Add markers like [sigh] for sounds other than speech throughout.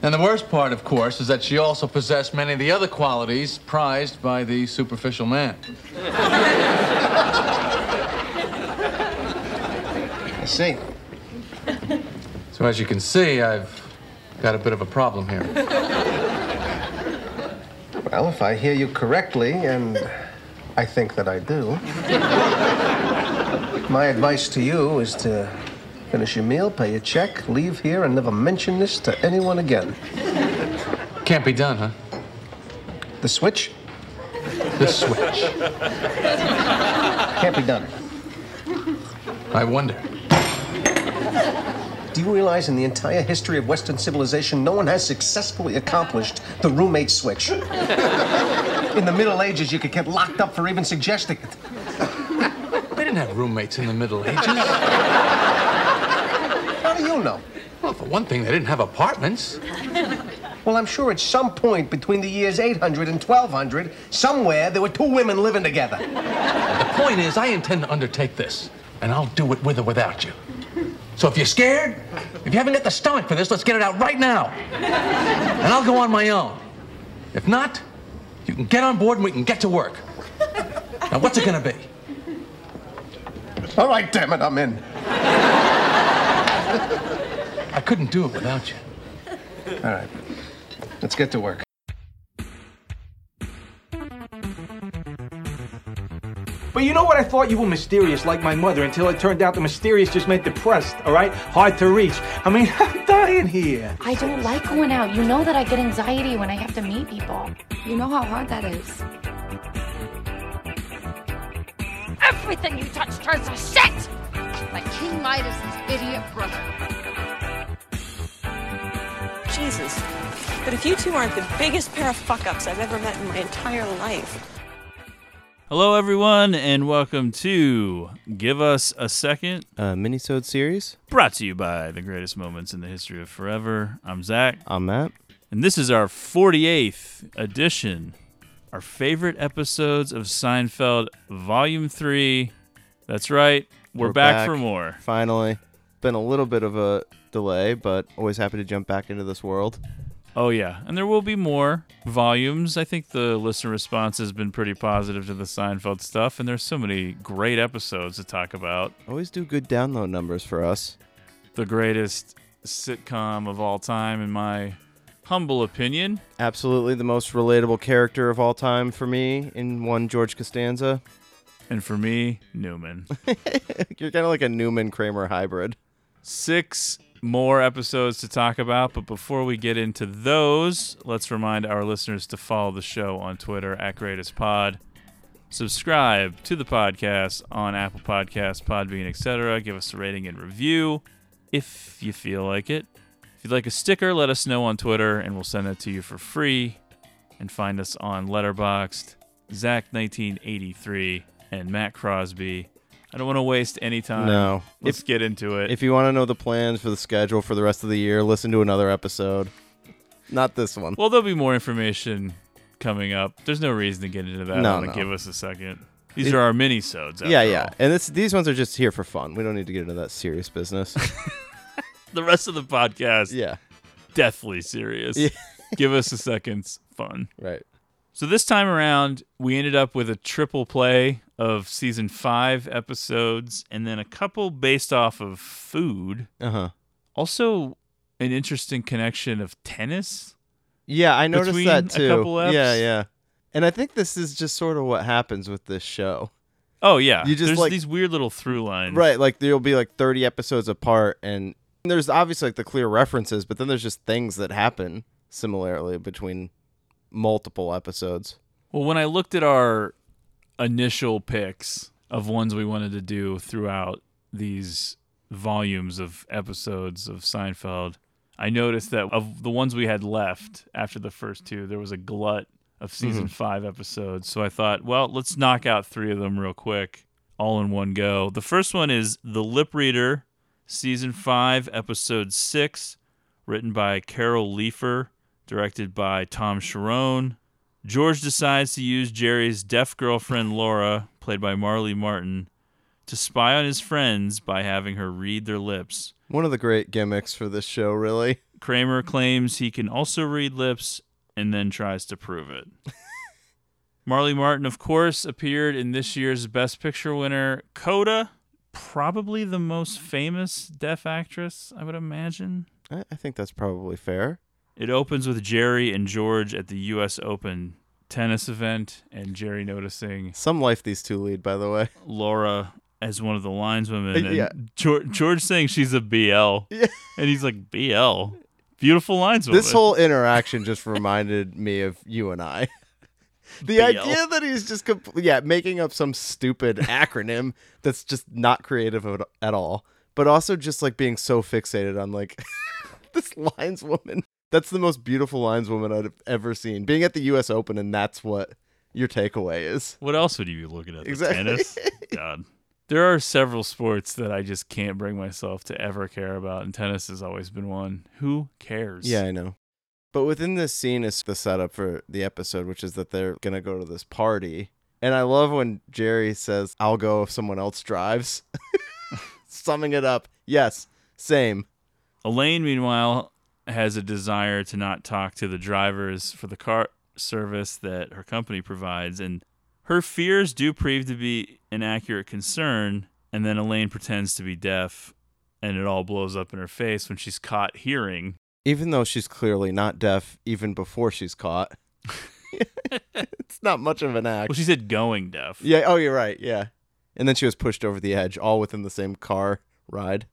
And the worst part, of course, is that she also possessed many of the other qualities prized by the superficial man. [laughs] I see. So, as you can see, I've got a bit of a problem here. Well, if I hear you correctly, and I think that I do, [laughs] my advice to you is to finish your meal, pay your check, leave here, and never mention this to anyone again. Can't be done, huh? The switch The switch. can't be done. I wonder. Do you realize in the entire history of Western civilization, no one has successfully accomplished the roommate switch? In the Middle Ages, you could get locked up for even suggesting it. They didn't have roommates in the Middle Ages. You know? Well, for one thing, they didn't have apartments. [laughs] Well, I'm sure at some point between the years 800 and 1200, somewhere there were two women living together. The point is, I intend to undertake this, and I'll do it with or without you. So if you're scared, if you haven't got the stomach for this, let's get it out right now. And I'll go on my own. If not, you can get on board and we can get to work. Now, what's it gonna be? All right, damn it, I'm in. I couldn't do it without you. All right, let's get to work. But you know what? I thought you were mysterious like my mother until it turned out the mysterious just meant depressed, all right? Hard to reach. I mean, [laughs] I'm dying here. I don't like going out. You know that I get anxiety when I have to meet people. You know how hard that is. Everything you touch turns to shit! Like King Midas's idiot brother. Jesus. But if you two aren't the biggest pair of fuck ups I've ever met in my entire life. Hello, everyone, and welcome to Give Us a Second, uh, minisode series. brought to you by the greatest moments in the history of forever. I'm Zach, I'm Matt. and this is our 48th edition, our favorite episodes of Seinfeld, Volume 3. That's right, we're, We're back, back. for more. Finally, been a little bit of a delay, but always happy to jump back into this world. Oh, yeah, and there will be more volumes. I think the listener response has been pretty positive to the Seinfeld stuff, and there's so many great episodes to talk about. Always do good download numbers for us. the greatest sitcom of all time, in my humble opinion. Absolutely the most relatable character of all time for me in one George Costanza. And for me, Newman. [laughs] You're kind of like a Newman Kramer hybrid. Six more episodes to talk about, but before we get into those, let's remind our listeners to follow the show on Twitter at GreatestPod. Subscribe to the podcast on Apple Podcasts, Podbean, etc. Give us a rating and review if you feel like it. If you'd like a sticker, let us know on Twitter and we'll send it to you for free. And find us on Letterboxd, Zach1983, and Matt Crosby. I don't want to waste any time. No. Let's If- get into it. If you want to know the plans for the schedule for the rest of the year, listen to another episode. Not this one. well, there'll be more information coming up. There's no reason to get into that. No, I want to no. give us a second. These It- are our mini-sodes. yeah, yeah. all. And this, these ones are just here for fun. We don't need to get into that serious business. [laughs] [laughs] The rest of the podcast, yeah, deathly serious. Yeah. give us a second's fun. right. So this time around, we ended up with a triple play of season five episodes, and then a couple based off of food. Uh huh. Also, an interesting connection of tennis. Yeah, I noticed that a too. Yeah, yeah. And I think this is just sort of what happens with this show. Oh yeah, You just, there's like- these weird little through lines. Right, like there'll be like 30 episodes apart and there's obviously like the clear references, but then there's just things that happen similarly between multiple episodes. Well, when I looked at our initial picks of ones we wanted to do throughout these volumes of episodes of Seinfeld, I noticed that of the ones we had left after the first two, there was a glut of mm-hmm. season five episodes. So I thought, well, let's knock out three of them real quick, all in one go. The first one is The Lip Reader, season five, episode six, written by Carol Leifer, directed by Tom Cherones. George decides to use Jerry's deaf girlfriend Laura, played by Marlee Matlin, to spy on his friends by having her read their lips. One of the great gimmicks for this show, really. Kramer claims he can also read lips and then tries to prove it. [laughs] Marlee Matlin, of course, appeared in this year's Best Picture winner, Coda. Probably the most famous deaf actress, I would imagine. I, I think that's probably fair. It opens with Jerry and George at the U.S. Open tennis event, and Jerry noticing Some life these two lead, by the way. Laura as one of the lineswomen, and Yeah. George, George saying she's a BL, [laughs] Yeah. and he's like BL, beautiful lineswoman. This whole interaction just reminded me of you and I. [laughs] The BL. idea that he's just yeah making up some stupid [laughs] acronym that's just not creative at, at all, but also just like being so fixated on like this lineswoman. That's the most beautiful lineswoman I've ever seen. Being at the U.S. Open and that's what your takeaway is. What else would you be looking at? Exactly. Tennis? [laughs] God. There are several sports that I just can't bring myself to ever care about, and tennis has always been one. Who cares? Yeah, I know. But within this scene is the setup for the episode, which is that they're gonna go to this party. And I love when Jerry says, I'll go if someone else drives. [laughs] Summing it up. Yes, same. Elaine, meanwhile, has a desire to not talk to the drivers for the car service that her company provides, and her fears do prove to be an accurate concern. And then Elaine pretends to be deaf, and it all blows up in her face when she's caught hearing. Even though she's clearly not deaf even before she's caught. [laughs] it's not much of an act. Well, she said going deaf. yeah, oh you're right, yeah. And then she was pushed over the edge, all within the same car ride.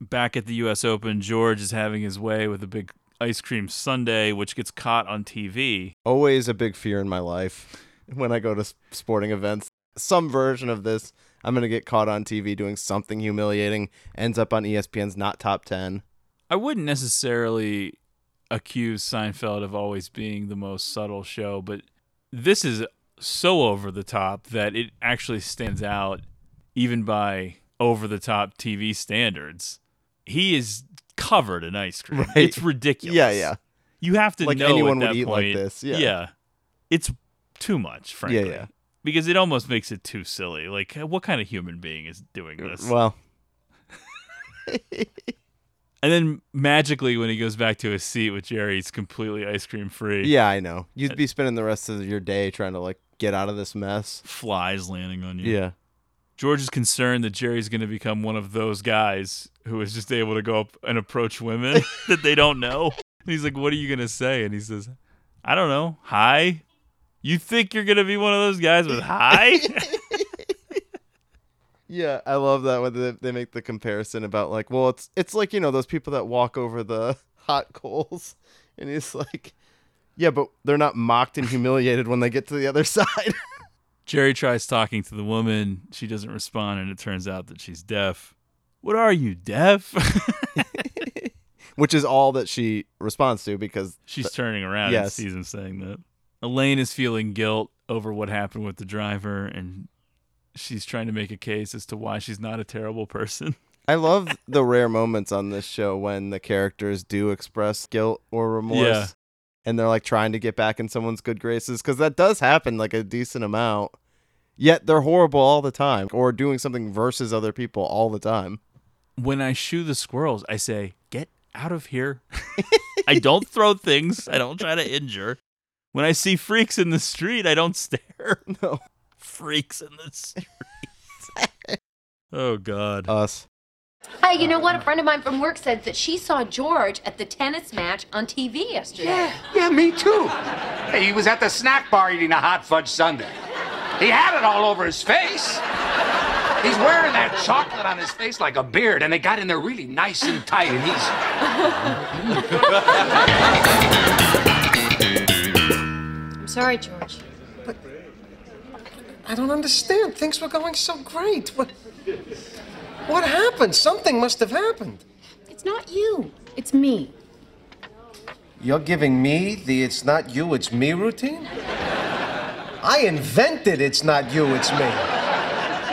Back at the U.S. Open, George is having his way with a big ice cream sundae, which gets caught on TV. always a big fear in my life when I go to sporting events. Some version of this, I'm going to get caught on TV doing something humiliating, ends up on ESPN's not top 10. I wouldn't necessarily accuse Seinfeld of always being the most subtle show, but this is so over the top that it actually stands out even by over the top TV standards. He is covered in ice cream. Right. It's ridiculous. Yeah, yeah. You have to Like know anyone at would eat like point- this, yeah. yeah. It's too much, frankly. yeah. Because it almost makes it too silly. Like, uh, what kind of human being is doing this? Well, [laughs] And then magically, when he goes back to his seat with Jerry, he's completely ice cream free. yeah, I know. You'd uh, be spending the rest of your day trying to like get out of this mess. Flies landing on you. Yeah. George is concerned that Jerry's going to become one of those guys who is just able to go up and approach women [laughs] that they don't know. And he's like, What are you going to say? And he says, I don't know. Hi. You think you're going to be one of those guys with hi? [laughs] Yeah, I love that when they, they make the comparison about like, well, it's it's like you know those people that walk over the [laughs] hot coals, and he's like, yeah, but they're not mocked and humiliated when they get to the other side. Jerry tries talking to the woman. She doesn't respond, and it turns out that she's deaf. What are you, deaf? [laughs] Which is all that she responds to because She's turning around and yes. sees him saying that. Elaine is feeling guilt over what happened with the driver, and she's trying to make a case as to why she's not a terrible person. [laughs] I love the rare moments on this show when the characters do express guilt or remorse. Yeah. And they're like trying to get back in someone's good graces because that does happen like a decent amount. Yet they're horrible all the time or doing something versus other people all the time. When I shoo the squirrels, I say, Get out of here. [laughs] I don't throw things, I don't try to injure. When I see freaks in the street, I don't stare. [laughs] No. Freaks in the street. [laughs] oh, God. Us. Hey, you know what? A friend of mine from work said that she saw George at the tennis match on TV yesterday. Yeah, yeah, me too. Hey, he was at the snack bar eating a hot fudge sundae. He had it all over his face. He's wearing that chocolate on his face like a beard, and they got in there really nice and tight, and he's. [laughs] I'm sorry, George. But I don't understand. Things were going so great. What, what happened? Something must have happened. It's not you. It's me. You're giving me the it's not you, it's me routine? I invented it's not you, it's me.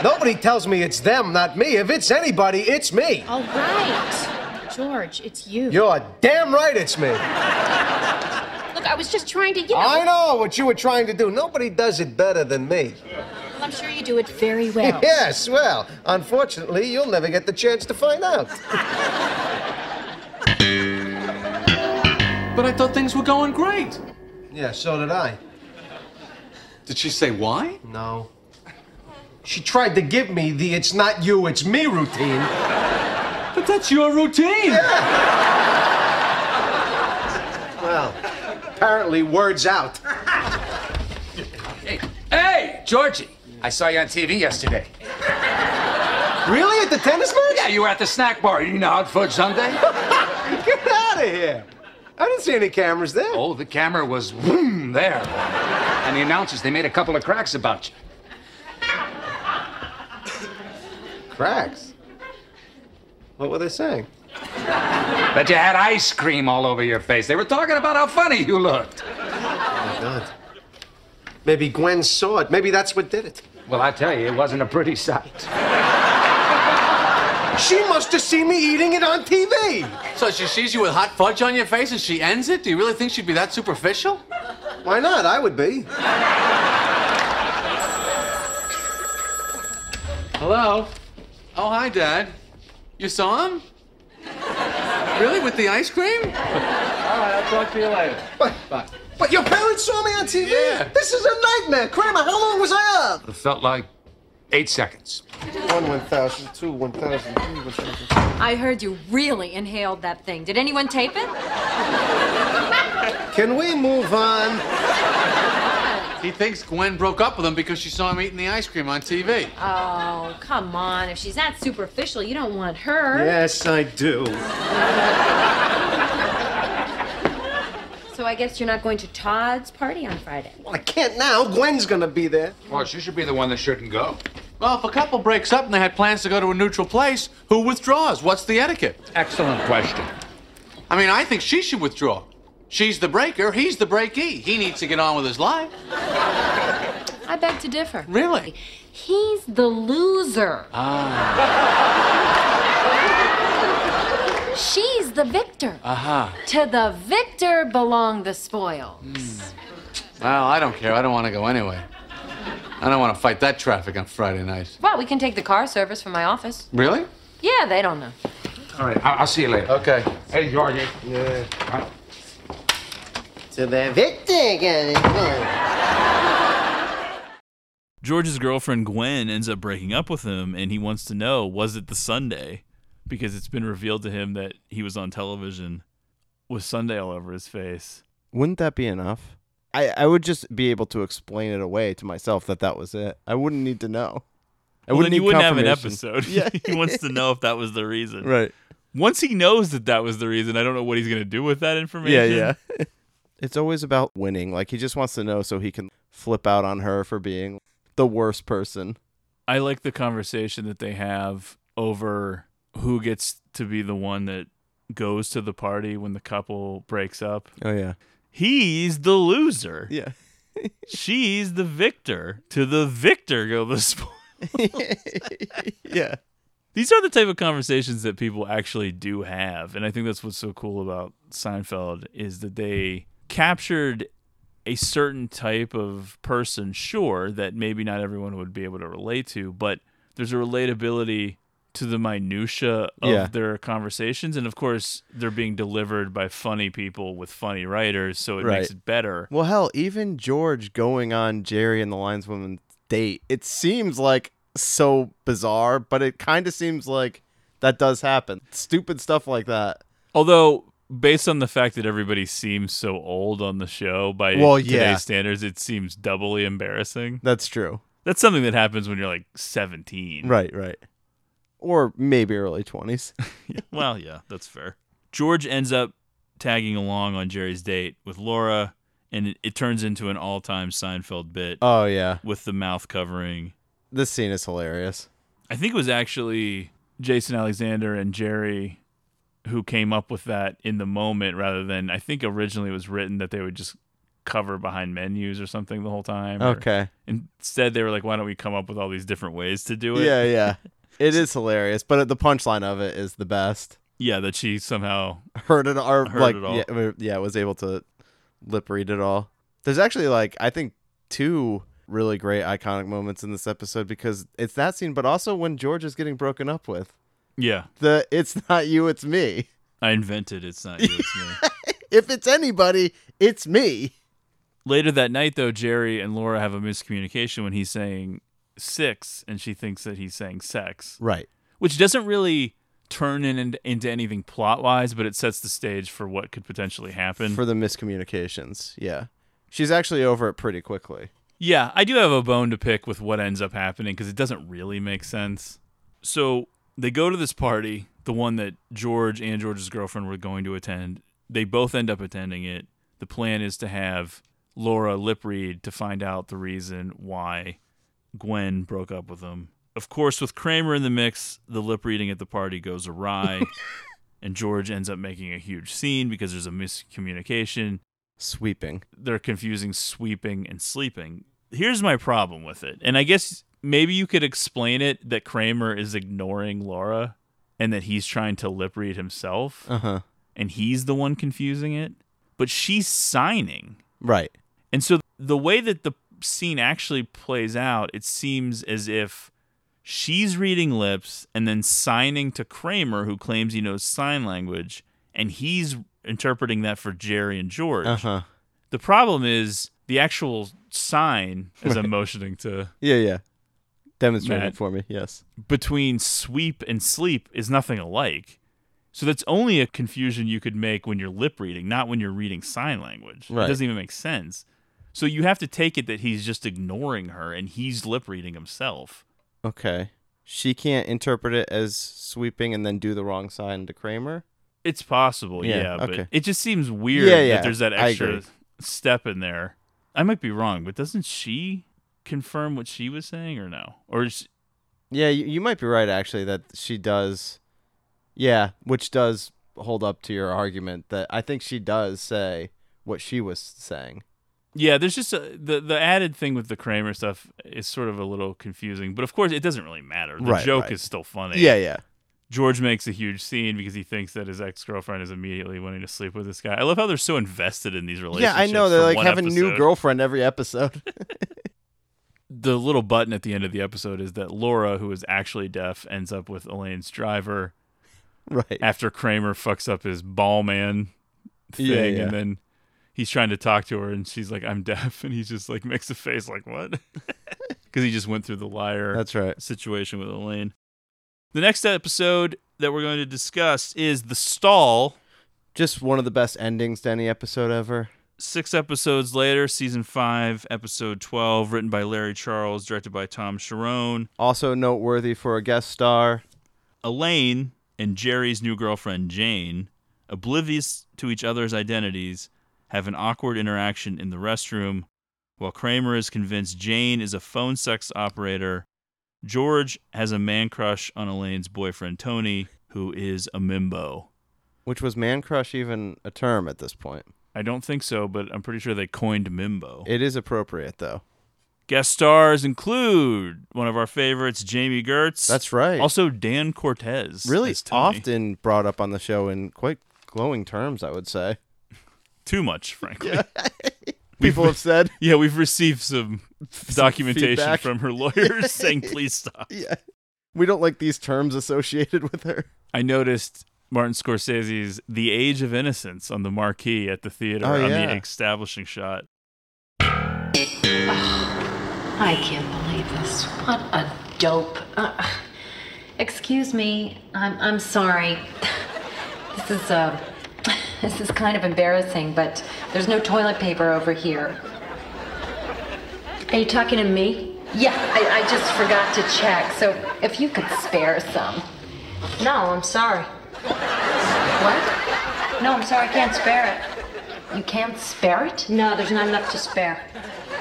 Nobody tells me it's them, not me. If it's anybody, it's me. All right. George, it's you. You're damn right it's me. Look, I was just trying to, you know. I know what you were trying to do. Nobody does it better than me. Well, I'm sure you do it very well. [laughs] Yes, well, unfortunately, you'll never get the chance to find out. But I thought things were going great. Yeah, so did I. Did she say why? No. She tried to give me the it's not you, it's me routine. But that's your routine. Well, apparently word's out. Hey, hey, Georgie. I saw you on TV yesterday. Really? At the tennis match? Yeah, you were at the snack bar eating a hot fudge sundae. Get out of here. I didn't see any cameras there. Oh, the camera was boom there. And the announcers, they made a couple of cracks about you. Cracks? What were they saying? That you had ice cream all over your face. They were talking about how funny you looked. Oh, my God. Maybe Gwen saw it. Maybe that's what did it. Well, I tell you, it wasn't a pretty sight. She must have seen me eating it on TV. So she sees you with hot fudge on your face and she ends it? Do you really think she'd be that superficial? Why not? I would be. Hello? Oh, hi, Dad. You saw him? Really? With the ice cream? All right, I'll talk to you later. But, Bye. But your parents saw me on TV? Yeah. This is a nightmare. Kramer, how long was I up? It felt like eight seconds. One, one thousand, two, one thousand, three, one thousand. I heard you really inhaled that thing. Did anyone tape it? Can we move on? He thinks Gwen broke up with him because she saw him eating the ice cream on TV. Oh, come on. If she's that superficial, you don't want her. Yes, I do. So I guess you're not going to Todd's party on Friday. Well, I can't now. Gwen's gonna be there. Well, she should be the one that shouldn't go. Well, if a couple breaks up and they had plans to go to a neutral place, who withdraws? What's the etiquette? Excellent question. I mean, I think she should withdraw. She's the breaker, he's the breakee. He needs to get on with his life. I beg to differ. Really? He's the loser. Ah. She's the victor. Uh-huh. To the victor belong the spoils. Well, I don't care. I don't want to go anyway. I don't want to fight that traffic on Friday night. Well, we can take the car service from my office. Really? Yeah, they don't know. All right, I'll, I'll see you later. Okay. Hey, Georgie. Yeah. Right. To the victor. George's girlfriend Gwen ends up breaking up with him, and he wants to know was it the Sunday? Because it's been revealed to him that he was on television with Sunday all over his face. Wouldn't that be enough? I, I would just be able to explain it away to myself that that was it. I wouldn't need to know. I Well, then he need wouldn't have an episode. [laughs] [laughs] Yeah. he wants to know if that was the reason. right. Once he knows that that was the reason, I don't know what he's going to do with that information. Yeah, yeah. [laughs] it's always about winning. Like he just wants to know so he can flip out on her for being the worst person. I like the conversation that they have over who gets to be the one that goes to the party when the couple breaks up. Oh yeah. He's the loser. Yeah. [laughs] She's the victor. To the victor go the spoils. [laughs] yeah. These are the type of conversations that people actually do have, and I think that's what's so cool about Seinfeld is that they captured a certain type of person, sure, that maybe not everyone would be able to relate to, but there's a relatability to the minutia of Yeah. their conversations, and of course, they're being delivered by funny people with funny writers, so it Right. makes it better. Well, hell, even George going on Jerry and the lineswoman date, it seems like so bizarre, but it kind of seems like that does happen. Stupid stuff like that. Although, based on the fact that everybody seems so old on the show by Well, today's yeah. standards, it seems doubly embarrassing. That's true. That's something that happens when you're like 17. Right, right. Or maybe early 20s. [laughs] Well, yeah, that's fair. George ends up tagging along on Jerry's date with Laura, and it, it turns into an all time Seinfeld bit Oh, yeah. with the mouth covering. This scene is hilarious. I think it was actually Jason Alexander and Jerry who came up with that in the moment rather than I think originally it was written that they would just cover behind menus or something the whole time. or- Okay. Instead, they were like, why don't we come up with all these different ways to do it? Yeah, yeah. [laughs] It is hilarious, but the punchline of it is the best. Yeah, that she somehow. Heard it or Heard like it all. yeah, yeah, was able to lip read it all. There's actually like I think two really great iconic moments in this episode because it's that scene, but also when George is getting broken up with. Yeah. The it's not you, it's me. I invented it's not you, it's me. [laughs] if it's anybody, it's me. Later that night, though, Jerry and Laura have a miscommunication when he's saying six and she thinks that he's saying sex. Right. Which doesn't really turn in, into anything plot wise, but it sets the stage for what could potentially happen. For the miscommunications. Yeah. She's actually over it pretty quickly. Yeah, I do have a bone to pick with what ends up happening because it doesn't really make sense. So they go to this party, the one that George and George's girlfriend were going to attend. They both end up attending it. The plan is to have Laura lip read to find out the reason why Gwen broke up with him. Of course, with Kramer in the mix, the lip reading at the party goes awry, [laughs] and George ends up making a huge scene because there's a miscommunication. Sweeping. They're confusing sweeping and sleeping. Here's my problem with it. And I guess maybe you could explain it that Kramer is ignoring Laura and that he's trying to lip read himself. Uh-huh. And he's the one confusing it. But she's signing. Right. And so the way that the scene actually plays out, it seems as if she's reading lips and then signing to Kramer, who claims he knows sign language, and he's interpreting that for Jerry and George. Uh-huh. The problem is the actual sign, as I'm motioning to Yeah, yeah. Demonstrate Matt, it for me. Yes. between sweep and sleep is nothing alike. So that's only a confusion you could make when you're lip reading, not when you're reading sign language. Right. It doesn't even make sense. So you have to take it that he's just ignoring her and he's lip reading himself. Okay. She can't interpret it as sweeping and then do the wrong sign to Kramer. It's possible, Yeah, yeah, but okay. it just seems weird Yeah, yeah, that there's that extra step in there. I might be wrong, but doesn't she confirm what she was saying or no? Or is, Yeah, you, you might be right actually that she does. Yeah, which does hold up to your argument that I think she does say what she was saying. Yeah, there's just a, the the added thing with the Kramer stuff is sort of a little confusing, but of course it doesn't really matter. The Right, joke right. is still funny. Yeah, yeah. George makes a huge scene because he thinks that his ex girlfriend is immediately wanting to sleep with this guy. I love how they're so invested in these relationships. Yeah. I know they're like having a new girlfriend every episode. [laughs] The little button at the end of the episode is that Laura, who is actually deaf, ends up with Elaine's driver. Right. After Kramer fucks up his ball man thing, Yeah, yeah. and then he's trying to talk to her, and she's like, "I'm deaf," [laughs] and he just like makes a face like, "What?" [laughs] Because he just went through the liar. That's right. Situation with Elaine. The next episode that we're going to discuss is the stall. Just one of the best endings to any episode ever. Six episodes later, season five, episode twelve, written by Larry Charles, directed by Tom Cherones. Also noteworthy for a guest star. Elaine and Jerry's new girlfriend Jane, oblivious to each other's identities, have an awkward interaction in the restroom. While Kramer is convinced Jane is a phone sex operator, George has a man crush on Elaine's boyfriend Tony, who is a mimbo. Which was man crush even a term at this point? I don't think so, but I'm pretty sure they coined mimbo. It is appropriate though. Guest stars include one of our favorites, Jami Gertz. That's right. Also, Dan Cortese. Really often brought up on the show in quite glowing terms, I would say. Too much, frankly. [laughs] People have said. [laughs] Yeah, we've received some documentation feedback. from her lawyers [laughs] saying, please stop. Yeah. We don't like these terms associated with her. I noticed Martin Scorsese's The Age of Innocence on the marquee at the theater Oh, on yeah. the establishing shot. I can't believe this. What a dope. Uh, excuse me. I'm I'm sorry. This is uh [laughs] this is kind of embarrassing, but there's no toilet paper over here. Are you talking to me? Yeah, I, I just forgot to check. So if you could spare some. No, I'm sorry. What? No, I'm sorry, I can't spare it. You can't spare it? No, there's not enough to spare.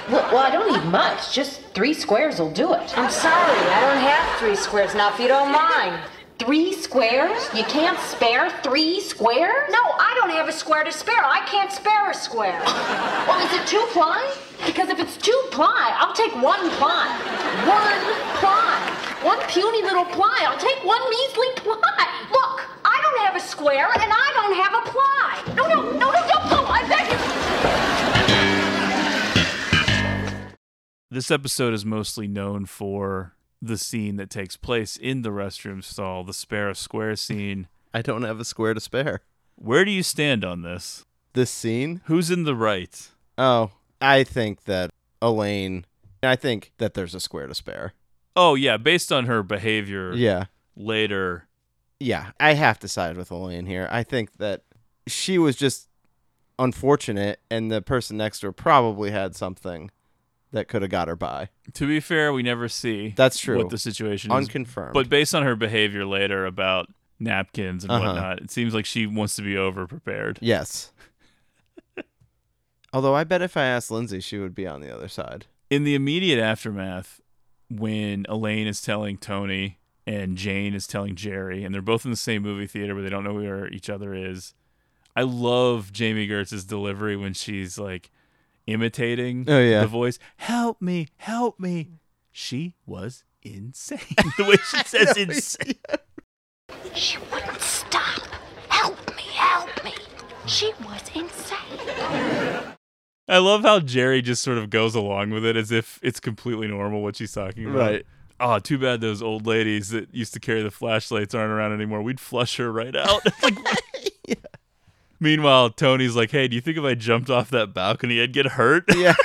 Well, well, I don't need much. Just three squares will do it. I'm sorry, I don't have three squares now, if you don't mind. Three squares? You can't spare three squares? No, I don't have a square to spare. I can't spare a square. [laughs] Well, is it two ply? Because if it's two ply, I'll take one ply. One ply. One puny little ply. I'll take one measly ply. Look, I don't have a square and I don't have a ply. No, no, no, no, don't go. I beg you. This episode is mostly known for the scene that takes place in the restroom stall, the spare a square scene. I don't have a square to spare. Where do you stand on this? This scene? Who's in the right? Oh, I think that Elaine. I think that there's a square to spare. Oh yeah, based on her behavior. Yeah. Later. Yeah, I have to side with Elaine here. I think that she was just unfortunate, and the person next to her probably had something that could have got her by. To be fair, we never see. That's true. What the situation is. Unconfirmed. But based on her behavior later about napkins and Uh-huh. whatnot, it seems like she wants to be over prepared. Yes. [laughs] Although I bet if I asked Lindsay, she would be on the other side. In the immediate aftermath, when Elaine is telling Tony and Jane is telling Jerry, and they're both in the same movie theater, but they don't know where each other is. I love Jami Gertz's delivery when she's like imitating Oh, yeah. the voice. Help me, help me. She was insane. [laughs] the way she says insane. She wouldn't stop. Help me, help me. She was insane. I love how Jerry just sort of goes along with it as if it's completely normal what she's talking about. Right. Oh, too bad those old ladies that used to carry the flashlights aren't around anymore. We'd flush her right out. It's [laughs] like, [laughs] Meanwhile, Tony's like, "Hey, do you think if I jumped off that balcony, I'd get hurt?" [laughs] Yeah.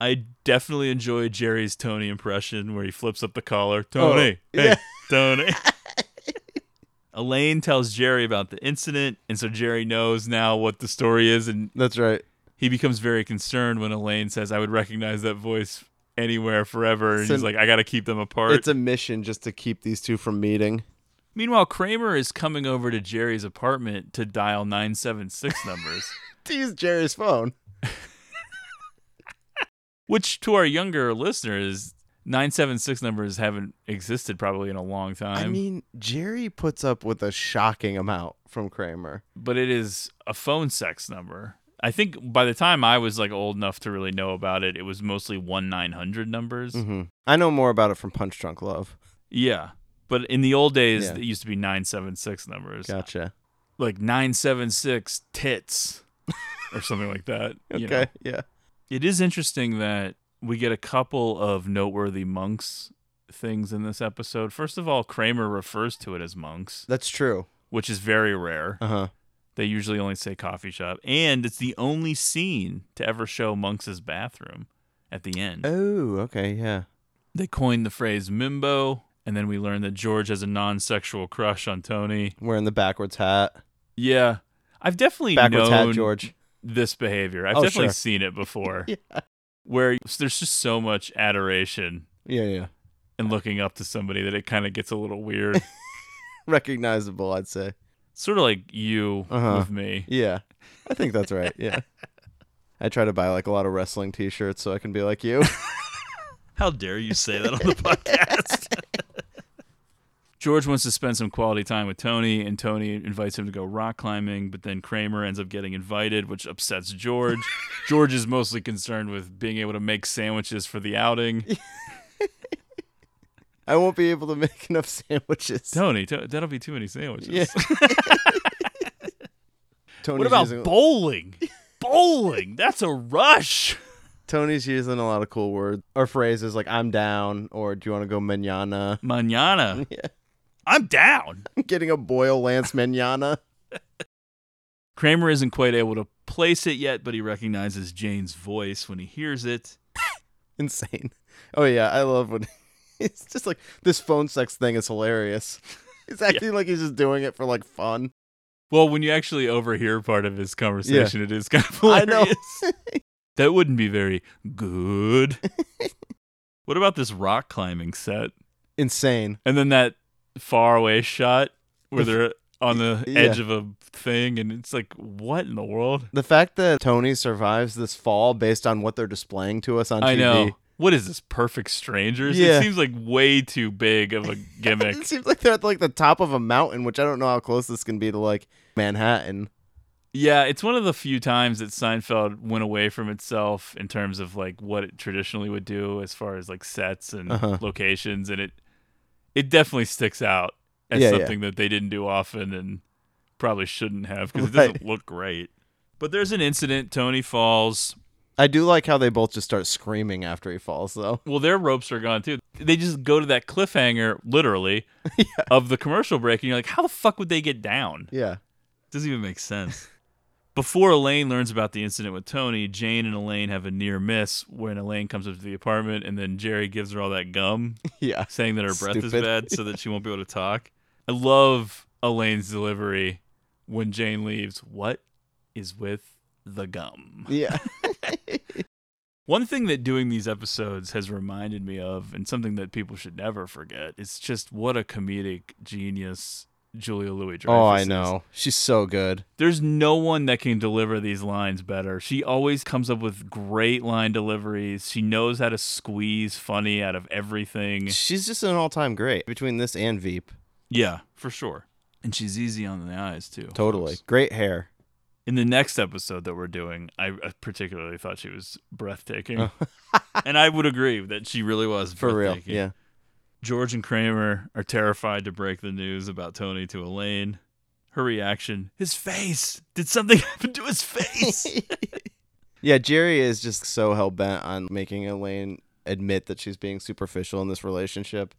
I definitely enjoy Jerry's Tony impression where he flips up the collar. Oh, Tony, Oh, hey, yeah. Tony. [laughs] Elaine tells Jerry about the incident, and so Jerry knows now what the story is, and That's right. he becomes very concerned when Elaine says, "I would recognize that voice anywhere, forever," and So- he's like, "I got to keep them apart." It's a mission just to keep these two from meeting. Meanwhile, Kramer is coming over to Jerry's apartment to dial nine seven six numbers. [laughs] To use Jerry's phone. [laughs] Which to our younger listeners, 976 numbers haven't existed probably in a long time. I mean, Jerry puts up with a shocking amount from Kramer. but it is a phone sex number. I think by the time I was like old enough to really know about it, it was mostly 1 900 numbers. hmm I know more about it from Punch Drunk Love. Yeah. But in the old days, Yeah. it used to be 976 numbers. Gotcha. Like 976 tits or something like that. [laughs] you know. Okay, yeah. It is interesting that we get a couple of noteworthy monks things in this episode. First of all, Kramer refers to it as monks, That's true. which is very rare. Uh huh. They usually only say coffee shop, and it's the only scene to ever show Monks' bathroom at the end. Oh, okay, yeah. They coined the phrase mimbo, and then we learned that George has a non-sexual crush on Tony. Wearing the backwards hat. Yeah, I've definitely Backwards known hat, George. this behavior. I've Oh, definitely sure. seen it before, [laughs] Yeah. where there's just so much adoration Yeah, yeah. and looking up to somebody that it kind of gets a little weird. [laughs] Recognizable, I'd say. sort of like you Uh-huh. with me. Yeah. I think that's right. Yeah. [laughs] I try to buy like a lot of wrestling t shirts so I can be like you. How dare you say that on the podcast? George wants to spend some quality time with Tony, and Tony invites him to go rock climbing, but then Kramer ends up getting invited, which upsets George. [laughs] George is mostly concerned with being able to make sandwiches for the outing. [laughs] I won't be able to make enough sandwiches. Tony, to- that'll be too many sandwiches. Yeah. [laughs] Tony's what about using, bowling? bowling! That's a rush. Tony's using a lot of cool words or phrases like "I'm down" or "Do you want to go manana?" Manana. Yeah. I'm down. I'm [laughs] getting a boil Lance manana. Kramer isn't quite able to place it yet, but he recognizes Jane's voice when he hears it. [laughs] Insane. Oh yeah, I love when [laughs] it's just like this phone sex thing is hilarious. He's acting like he's just doing it for like fun. Well, when you actually overhear part of his conversation, it is kind of I hilarious. know. that wouldn't be very good. what about this rock climbing set? Insane. And then that far away shot where they're on the Yeah. edge of a thing, and it's like, what in the world? The fact that Tony survives this fall based on what they're displaying to us on I TV. know. What is this? Perfect strangers? Yeah. It seems like way too big of a [laughs] gimmick. It seems like they're at like the top of a mountain, which I don't know how close this can be to like Manhattan. Yeah, it's one of the few times that Seinfeld went away from itself in terms of like what it traditionally would do as far as like sets and Uh-huh. locations, and it it definitely sticks out as Yeah, yeah. something that they didn't do often and probably shouldn't have because it doesn't look great. But there's an incident. Tony falls. I do like how they both just start screaming after he falls, though. [laughs] Well, their ropes are gone too. They just go to that cliffhanger, literally, [laughs] of the commercial break, and you're like, how the fuck would they get down? Yeah. Doesn't even make sense. Before Elaine learns about the incident with Tony, Jane and Elaine have a near miss when Elaine comes up to the apartment and then Jerry gives her all that gum. [laughs] Yeah. Saying that her breath is bad so that she won't be able to talk. I love Elaine's delivery when Jane leaves. What is with the gum? Yeah. [laughs] One thing that doing these episodes has reminded me of, and something that people should never forget, is just what a comedic genius Julia Louis Dreyfus Oh, I know. She's so good. There's no one that can deliver these lines better. She always comes up with great line deliveries. She knows how to squeeze funny out of everything. She's just an all-time great between this and Veep. Yeah, for sure. And she's easy on the eyes too. Totally. Great hair. In the next episode that we're doing, I I particularly thought she was breathtaking. Oh. [laughs] and I would agree that she really was For real, yeah. George and Kramer are terrified to break the news about Tony to Elaine. Her reaction, his face. Did something [laughs] happen to his face? [laughs] Yeah, Jerry is just so hell bent on making Elaine admit that she's being superficial in this relationship.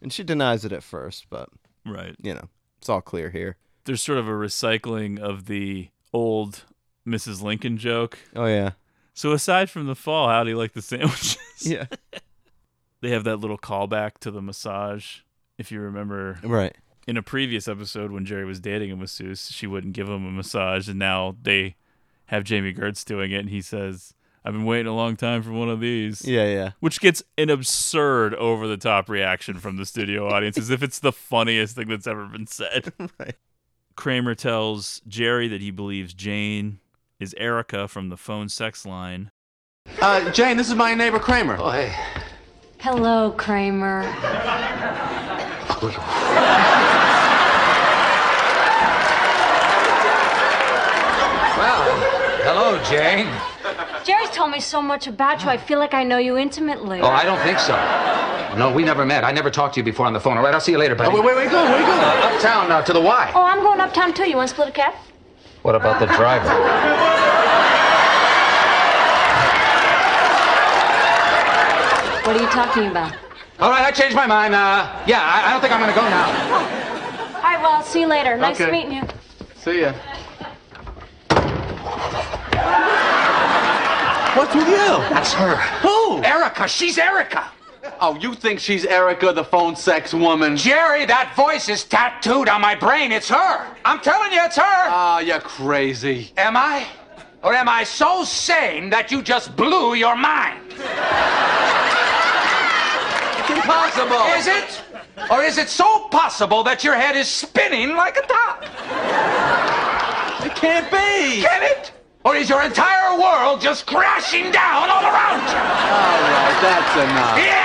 And she denies it at first, but right. you know, it's all clear here. There's sort of a recycling of the old Mrs. Lincoln joke. Oh yeah. So aside from the fall, how do you like the sandwiches? Yeah. [laughs] they have that little callback to the massage. If you remember, Right. in a previous episode when Jerry was dating a masseuse, she wouldn't give him a massage, and now they have Jami Gertz doing it, and he says, "I've been waiting a long time for one of these." Yeah, yeah. Which gets an absurd, over-the-top reaction from the studio audience, as if it's the funniest thing that's ever been said. [laughs] right. Kramer tells Jerry that he believes Jane is Erica from the phone sex line. Uh, Jane, this is my neighbor Kramer. Oh, hey. Hello, Kramer. Well, hello, Jane. Jerry's told me so much about you, I feel like I know you intimately. Oh, I don't think so. No, we never met. I never talked to you before on the phone. All right, I'll see you later, buddy. Oh, wait, wait, wait, go, where you going? Uh, uptown uh, to the Y. Oh, I'm going uptown too. You want to split a cab? What about the driver? What are you talking about? All right, I changed my mind. Uh, yeah, I, I don't think I'm going to go now. All right, well, I'll see you later. Nice Okay. meeting you. See ya. What's with you? That's her. Who? Erica. She's Erica. Oh, you think she's Erica, the phone sex woman? Jerry, that voice is tattooed on my brain. It's her. I'm telling you, it's her. Ah, you're crazy. Am I? Or am I so sane that you just blew your mind? It's impossible. Is it? Or is it so possible that your head is spinning like a top? It can't be. Can it? Or is your entire world just crashing down all around you? All right, that's enough. Yeah!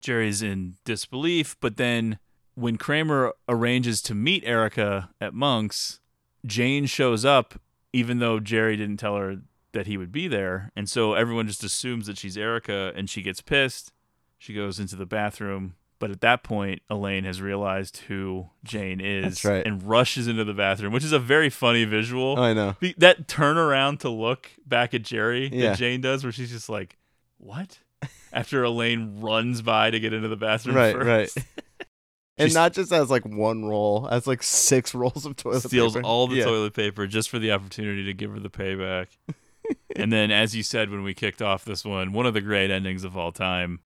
Jerry's in disbelief, but then when Kramer arranges to meet Erica at Monk's, Jane shows up, even though Jerry didn't tell her that he would be there. And so everyone just assumes that she's Erica and she gets pissed. She goes into the bathroom. But at that point, Elaine has realized who Jane is right. and rushes into the bathroom, which is a very funny visual. I know. That turn around to look back at Jerry Yeah. that Jane does, where she's just like, "What?" [laughs] After Elaine runs by to get into the bathroom, Right, first. right. [laughs] And not just as like one roll, as like six rolls of toilet steals paper. all the Yeah. toilet paper just for the opportunity to give her the payback. [laughs] and then, as you said when we kicked off this one, one of the great endings of all time.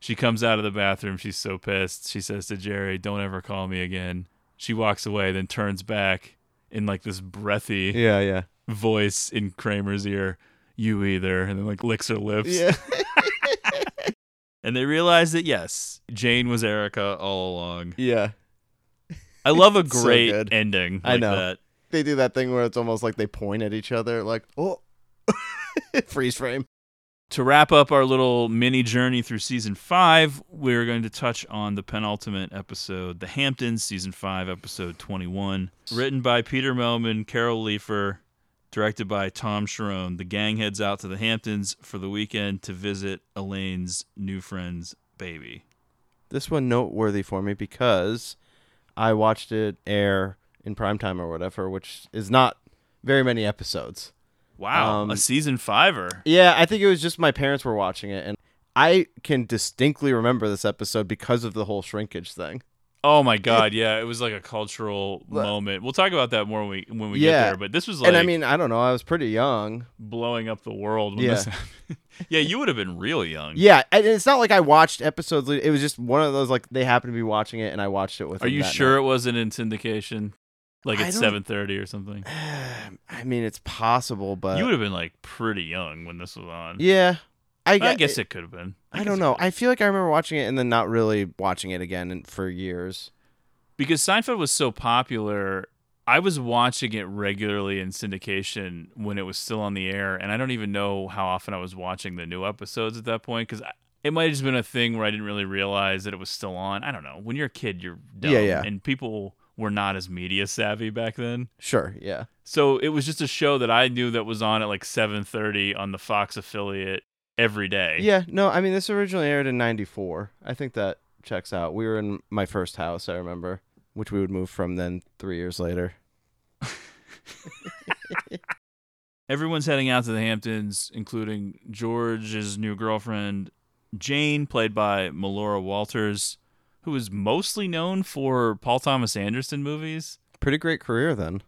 She comes out of the bathroom. She's so pissed. She says to Jerry, "Don't ever call me again." She walks away, then turns back in like this breathy Yeah, yeah. voice in Kramer's ear. You either, and then like licks her lips. Yeah. [laughs] and they realize that yes, Jane was Erica all along. Yeah. I love a [laughs] great good. ending. I know. that. They do that thing where it's almost like they point at each other, like, oh, [laughs] freeze frame. To wrap up our little mini journey through season five, we're going to touch on the penultimate episode, The Hamptons, season five, episode 21. Written by Peter Mehlman, Carol Leifer, directed by Tom Cherones. The gang heads out to the Hamptons for the weekend to visit Elaine's new friend's baby. This one noteworthy for me because I watched it air in primetime or whatever, which is not very many episodes. Wow, Um, a season fiver. Yeah, I think it was just my parents were watching it, and I can distinctly remember this episode because of the whole shrinkage thing. Oh my god, yeah, it was like a cultural moment. We'll talk about that more when we when we get there. But this was like and I mean, I don't know. I was pretty young. blowing up the world. When Yeah. [laughs] yeah, you would have been real young. Yeah, and it's not like I watched episodes. It was just one of those like they happened to be watching it, and I watched it with. Are you sure night. it wasn't in syndication? Like I at seven thirty or something. [sighs] I mean, it's possible, but you would have been like pretty young when this was on. Yeah, I, I guess it could have been. I, don't know. I feel like I remember watching it and then not really watching it again for years. because Seinfeld was so popular. I was watching it regularly in syndication when it was still on the air, and I don't even know how often I was watching the new episodes at that point because it might have just been a thing where I didn't really realize that it was still on. I don't know. When you're a kid, you're dumb, Yeah, yeah. and people were not as media savvy back then. Sure, yeah. So it was just a show that I knew that was on at like 7:30 on the Fox affiliate every day. Yeah, no, I mean this originally aired in '94. I think that checks out. We were in my first house, I remember, which we would move from then three years later. [laughs] Everyone's heading out to the Hamptons, including George's new girlfriend, Jane, played by Melora Walters, who is mostly known for Paul Thomas Anderson movies. Pretty great career then.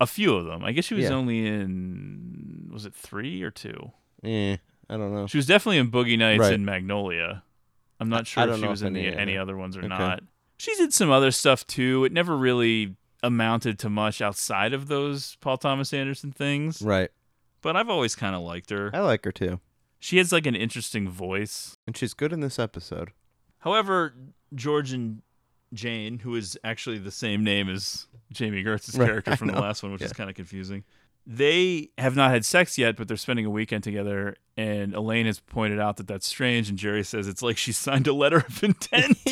A few of them. I guess she was Yeah. only in was it three or two? Yeah, I don't know. She was definitely in Boogie Nights Right. and Magnolia. I'm not sure if she was if in the, any- any other ones or Okay. not. She did some other stuff too. It never really amounted to much outside of those Paul Thomas Anderson things. Right. But I've always kind of liked her. I like her too. She has like an interesting voice. And she's good in this episode. However, George and Jane, who is actually the same name as Jami Gertz's Right, character from the last one, which is kind of confusing. They have not had sex yet, but they're spending a weekend together. And Elaine has pointed out that that's strange. And Jerry says it's like she [laughs] signed a letter of intent. [laughs]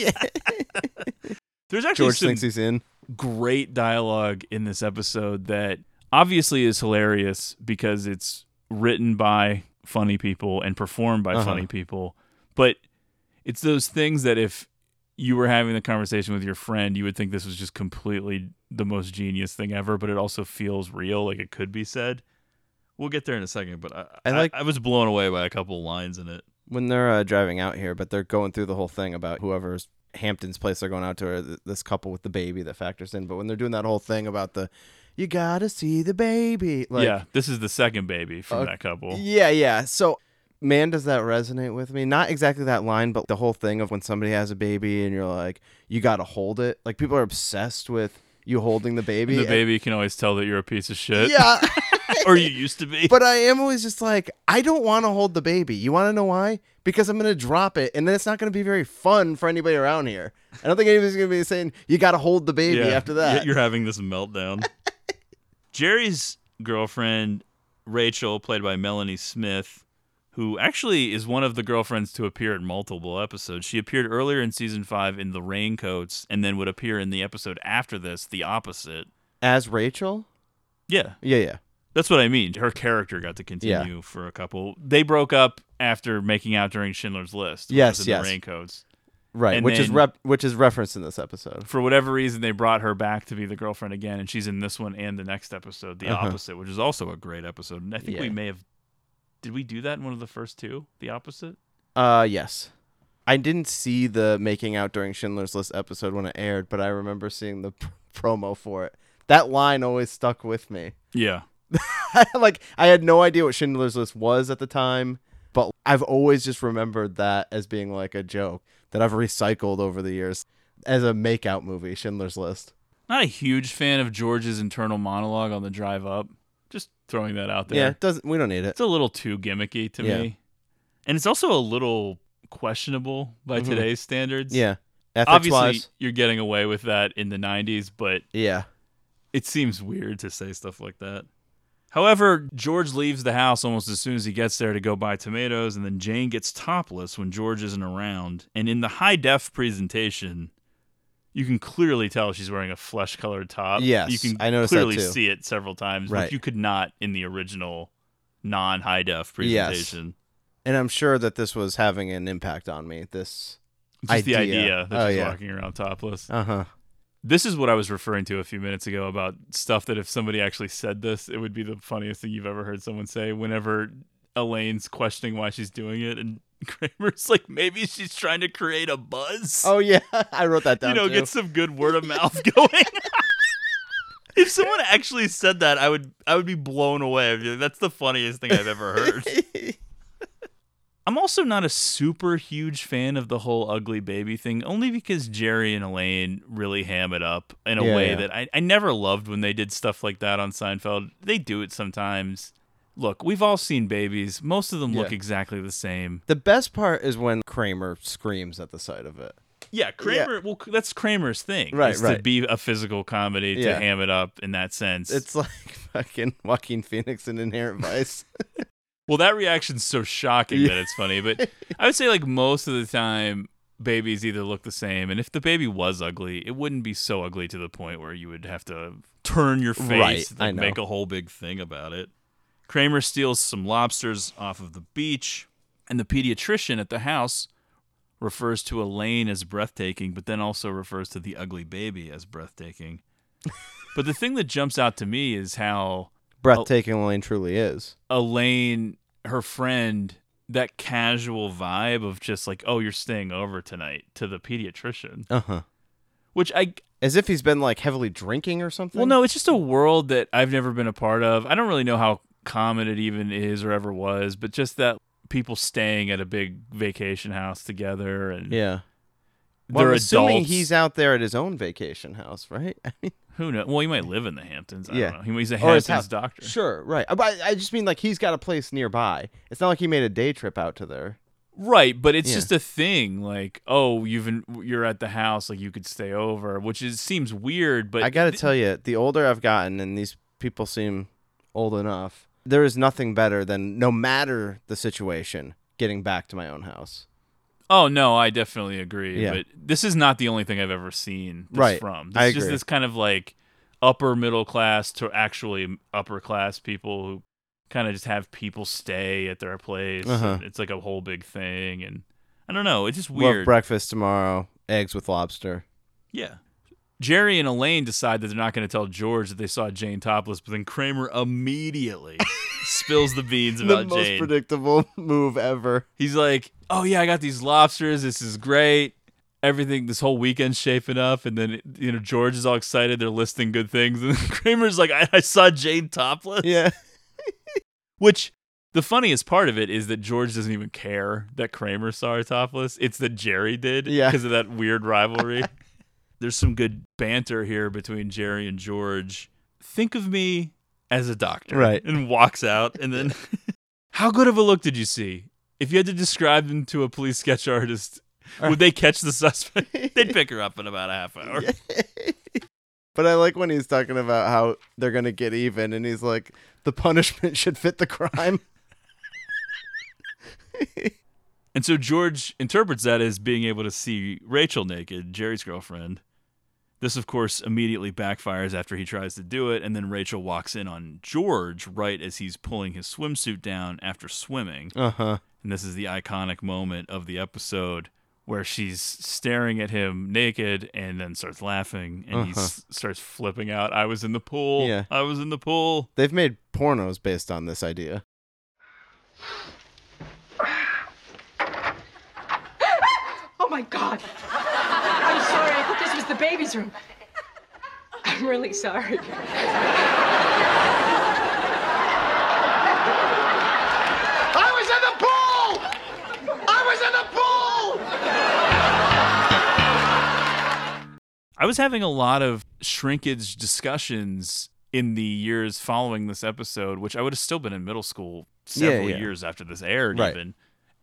There's actually George some thinks he's in. great dialogue in this episode that obviously is hilarious because it's written by funny people and performed by Uh-huh. funny people. But it's those things that if you were having the conversation with your friend, you would think this was just completely the most genius thing ever, but it also feels real, like it could be said. We'll get there in a second, but I, I I like- I, was blown away by a couple lines in it. when they're uh, driving out here, but they're going through the whole thing about whoever's Hampton's place they're going out to, or th- this couple with the baby that factors in. But when they're doing that whole thing about the, you gotta see the baby. Like, yeah, this is the second baby from Uh, that couple. Yeah, yeah. So, man, does that resonate with me? Not exactly that line, but the whole thing of when somebody has a baby and you're like, you gotta hold it. Like people are obsessed with you holding the baby. And the and- baby can always tell that you're a piece of shit. Yeah. [laughs] or you used to be. But I am always just like, I don't want to hold the baby. You want to know why? Because I'm going to drop it, and then it's not going to be very fun for anybody around here. I don't think anybody's going to be saying, you got to hold the baby Yeah, after that. You're having this meltdown. [laughs] Jerry's girlfriend, Rachel, played by Melanie Smith, who actually is one of the girlfriends to appear in multiple episodes. She appeared earlier in season five in The Raincoats and then would appear in the episode after this, the opposite. As Rachel? Yeah. Yeah, yeah. That's what I mean. Her character got to continue for a couple. They broke up after making out during Schindler's List. Yes, yes. The Raincoats. Right, And which is rep- which is referenced in this episode. for whatever reason they brought her back to be the girlfriend again and she's in this one and the next episode the Uh-huh. opposite which is also a great episode and i think we may have did we do that in one of the first two the opposite Uh, yes. I didn't see the making out during Schindler's List episode when it aired, but I remember seeing the p- [laughs] promo for it. That line always stuck with me. yeah [laughs] like I had no idea what Schindler's List was at the time, but I've always just remembered that as being like a joke that I've recycled over the years as a makeout movie, Schindler's List. not a huge fan of george's internal monologue on the drive up just throwing that out there Yeah, it doesn't we don't need it. it's a little too gimmicky to Yeah. me and it's also a little questionable by Mhm. today's standards Yeah. Ethics obviously wise. you're getting away with that in the 90s but Yeah. it seems weird to say stuff like that. However, George leaves the house almost as soon as he gets there to go buy tomatoes, and then Jane gets topless when George isn't around. And in the high def presentation, you can clearly tell she's wearing a flesh colored top. Yes, you can I noticed clearly see it several times, Right. but you could not in the original non high def presentation. Yes. And I'm sure that this was having an impact on me. This Just the idea that oh, she's yeah. walking around topless. Uh huh. This is what I was referring to a few minutes ago about stuff that if somebody actually said this, it would be the funniest thing you've ever heard someone say. Whenever Elaine's questioning why she's doing it, and [laughs] Kramer's like, maybe she's trying to create a buzz. Oh yeah, [laughs] I wrote that down. you know, too. get some good word of mouth going. [laughs] if someone actually said that, I would I would be blown away. Be like, That's the funniest thing I've ever heard. I'm also not a super huge fan of the whole ugly baby thing, only because Jerry and Elaine really ham it up in a Yeah, way yeah. that I, I never loved when they did stuff like that on Seinfeld. They do it sometimes. Look, we've all seen babies. Most of them look exactly the same. The best part is when Kramer screams at the sight of it. Yeah, Kramer. Well, that's Kramer's thing, Right, right. To be a physical comedy, to Yeah. ham it up in that sense. It's like [laughs] fucking Joaquin Phoenix in Inherent [laughs] Vice. well, that reaction's so shocking that it's funny. But [laughs] I would say, like most of the time, babies either look the same, and if the baby was ugly, it wouldn't be so ugly to the point where you would have to turn your face, Right, like, make a whole big thing about it. Kramer steals some lobsters off of the beach, and the pediatrician at the house refers to Elaine as breathtaking, but then also refers to the ugly baby as breathtaking. [laughs] but the thing that jumps out to me is how Breathtaking Elaine truly is. Elaine, her friend, that casual vibe of just like, oh, you're staying over tonight to the pediatrician. Uh huh. Which I As if he's been like heavily drinking or something. well, no, it's just a world that I've never been a part of. I don't really know how common it even is or ever was, but just that people staying at a big vacation house together and Yeah. Well, they're I'm assuming adults. he's out there at his own vacation house, right? [laughs] I mean, Who knows? Well, he might live in the Hamptons. I yeah. don't know. He's a Hamptons doctor. Sure, right. Uh, But I, I just mean like he's got a place nearby. It's not like he made a day trip out to there. Right, but it's Yeah. just a thing. Like, oh, you've you're at the house, like you could stay over, which is seems weird. But I got to th- tell you, the older I've gotten, and these people seem old enough, there is nothing better than no matter the situation, getting back to my own house. Oh no, I definitely agree. Yeah. But this is not the only thing I've ever seen this Right. from. This I is just this kind of like upper middle class to actually upper class people who kind of just have people stay at their place. Uh-huh. It's like a whole big thing, and I don't know. It's just weird. breakfast tomorrow, eggs with lobster. Yeah. Jerry and Elaine decide that they're not going to tell George that they saw Jane topless, but then Kramer immediately [laughs] spills the beans about Jane. the most Jane. predictable [laughs] move ever. He's like, "Oh yeah, I got these lobsters. This is great. Everything, this whole weekend's shaping up." And then you know George is all excited. They're listing good things, [laughs] and Kramer's like, "I, I saw Jane topless." Yeah. Which the funniest part of it is that George doesn't even care that Kramer saw her topless. It's that Jerry did, Yeah. because of that weird rivalry. There's some good banter here between Jerry and George. Think of me as a doctor, Right. And walks out, and then, [laughs] how good of a look did you see? If you had to describe them to a police sketch artist, would they catch the suspect? [laughs] They'd pick her up in about a half hour. But I like when he's talking about how they're gonna get even, and he's like, the punishment should fit the crime. [laughs] And so George interprets that as being able to see Rachel naked, Jerry's girlfriend. This, of course, immediately backfires after he tries to do it, and then Rachel walks in on George right as he's pulling his swimsuit down after swimming. Uh huh. And this is the iconic moment of the episode where she's staring at him naked and then starts laughing and he Uh-huh. s- starts flipping out. I was in the pool. Yeah. I was in the pool. They've made pornos based on this idea. [sighs] Oh my god. I'm sorry. I thought this was the baby's room. I'm really sorry. I was in the pool! I was in the pool! I was having a lot of shrinkage discussions in the years following this episode, which I would have still been in middle school several yeah. years after this aired, Right. even.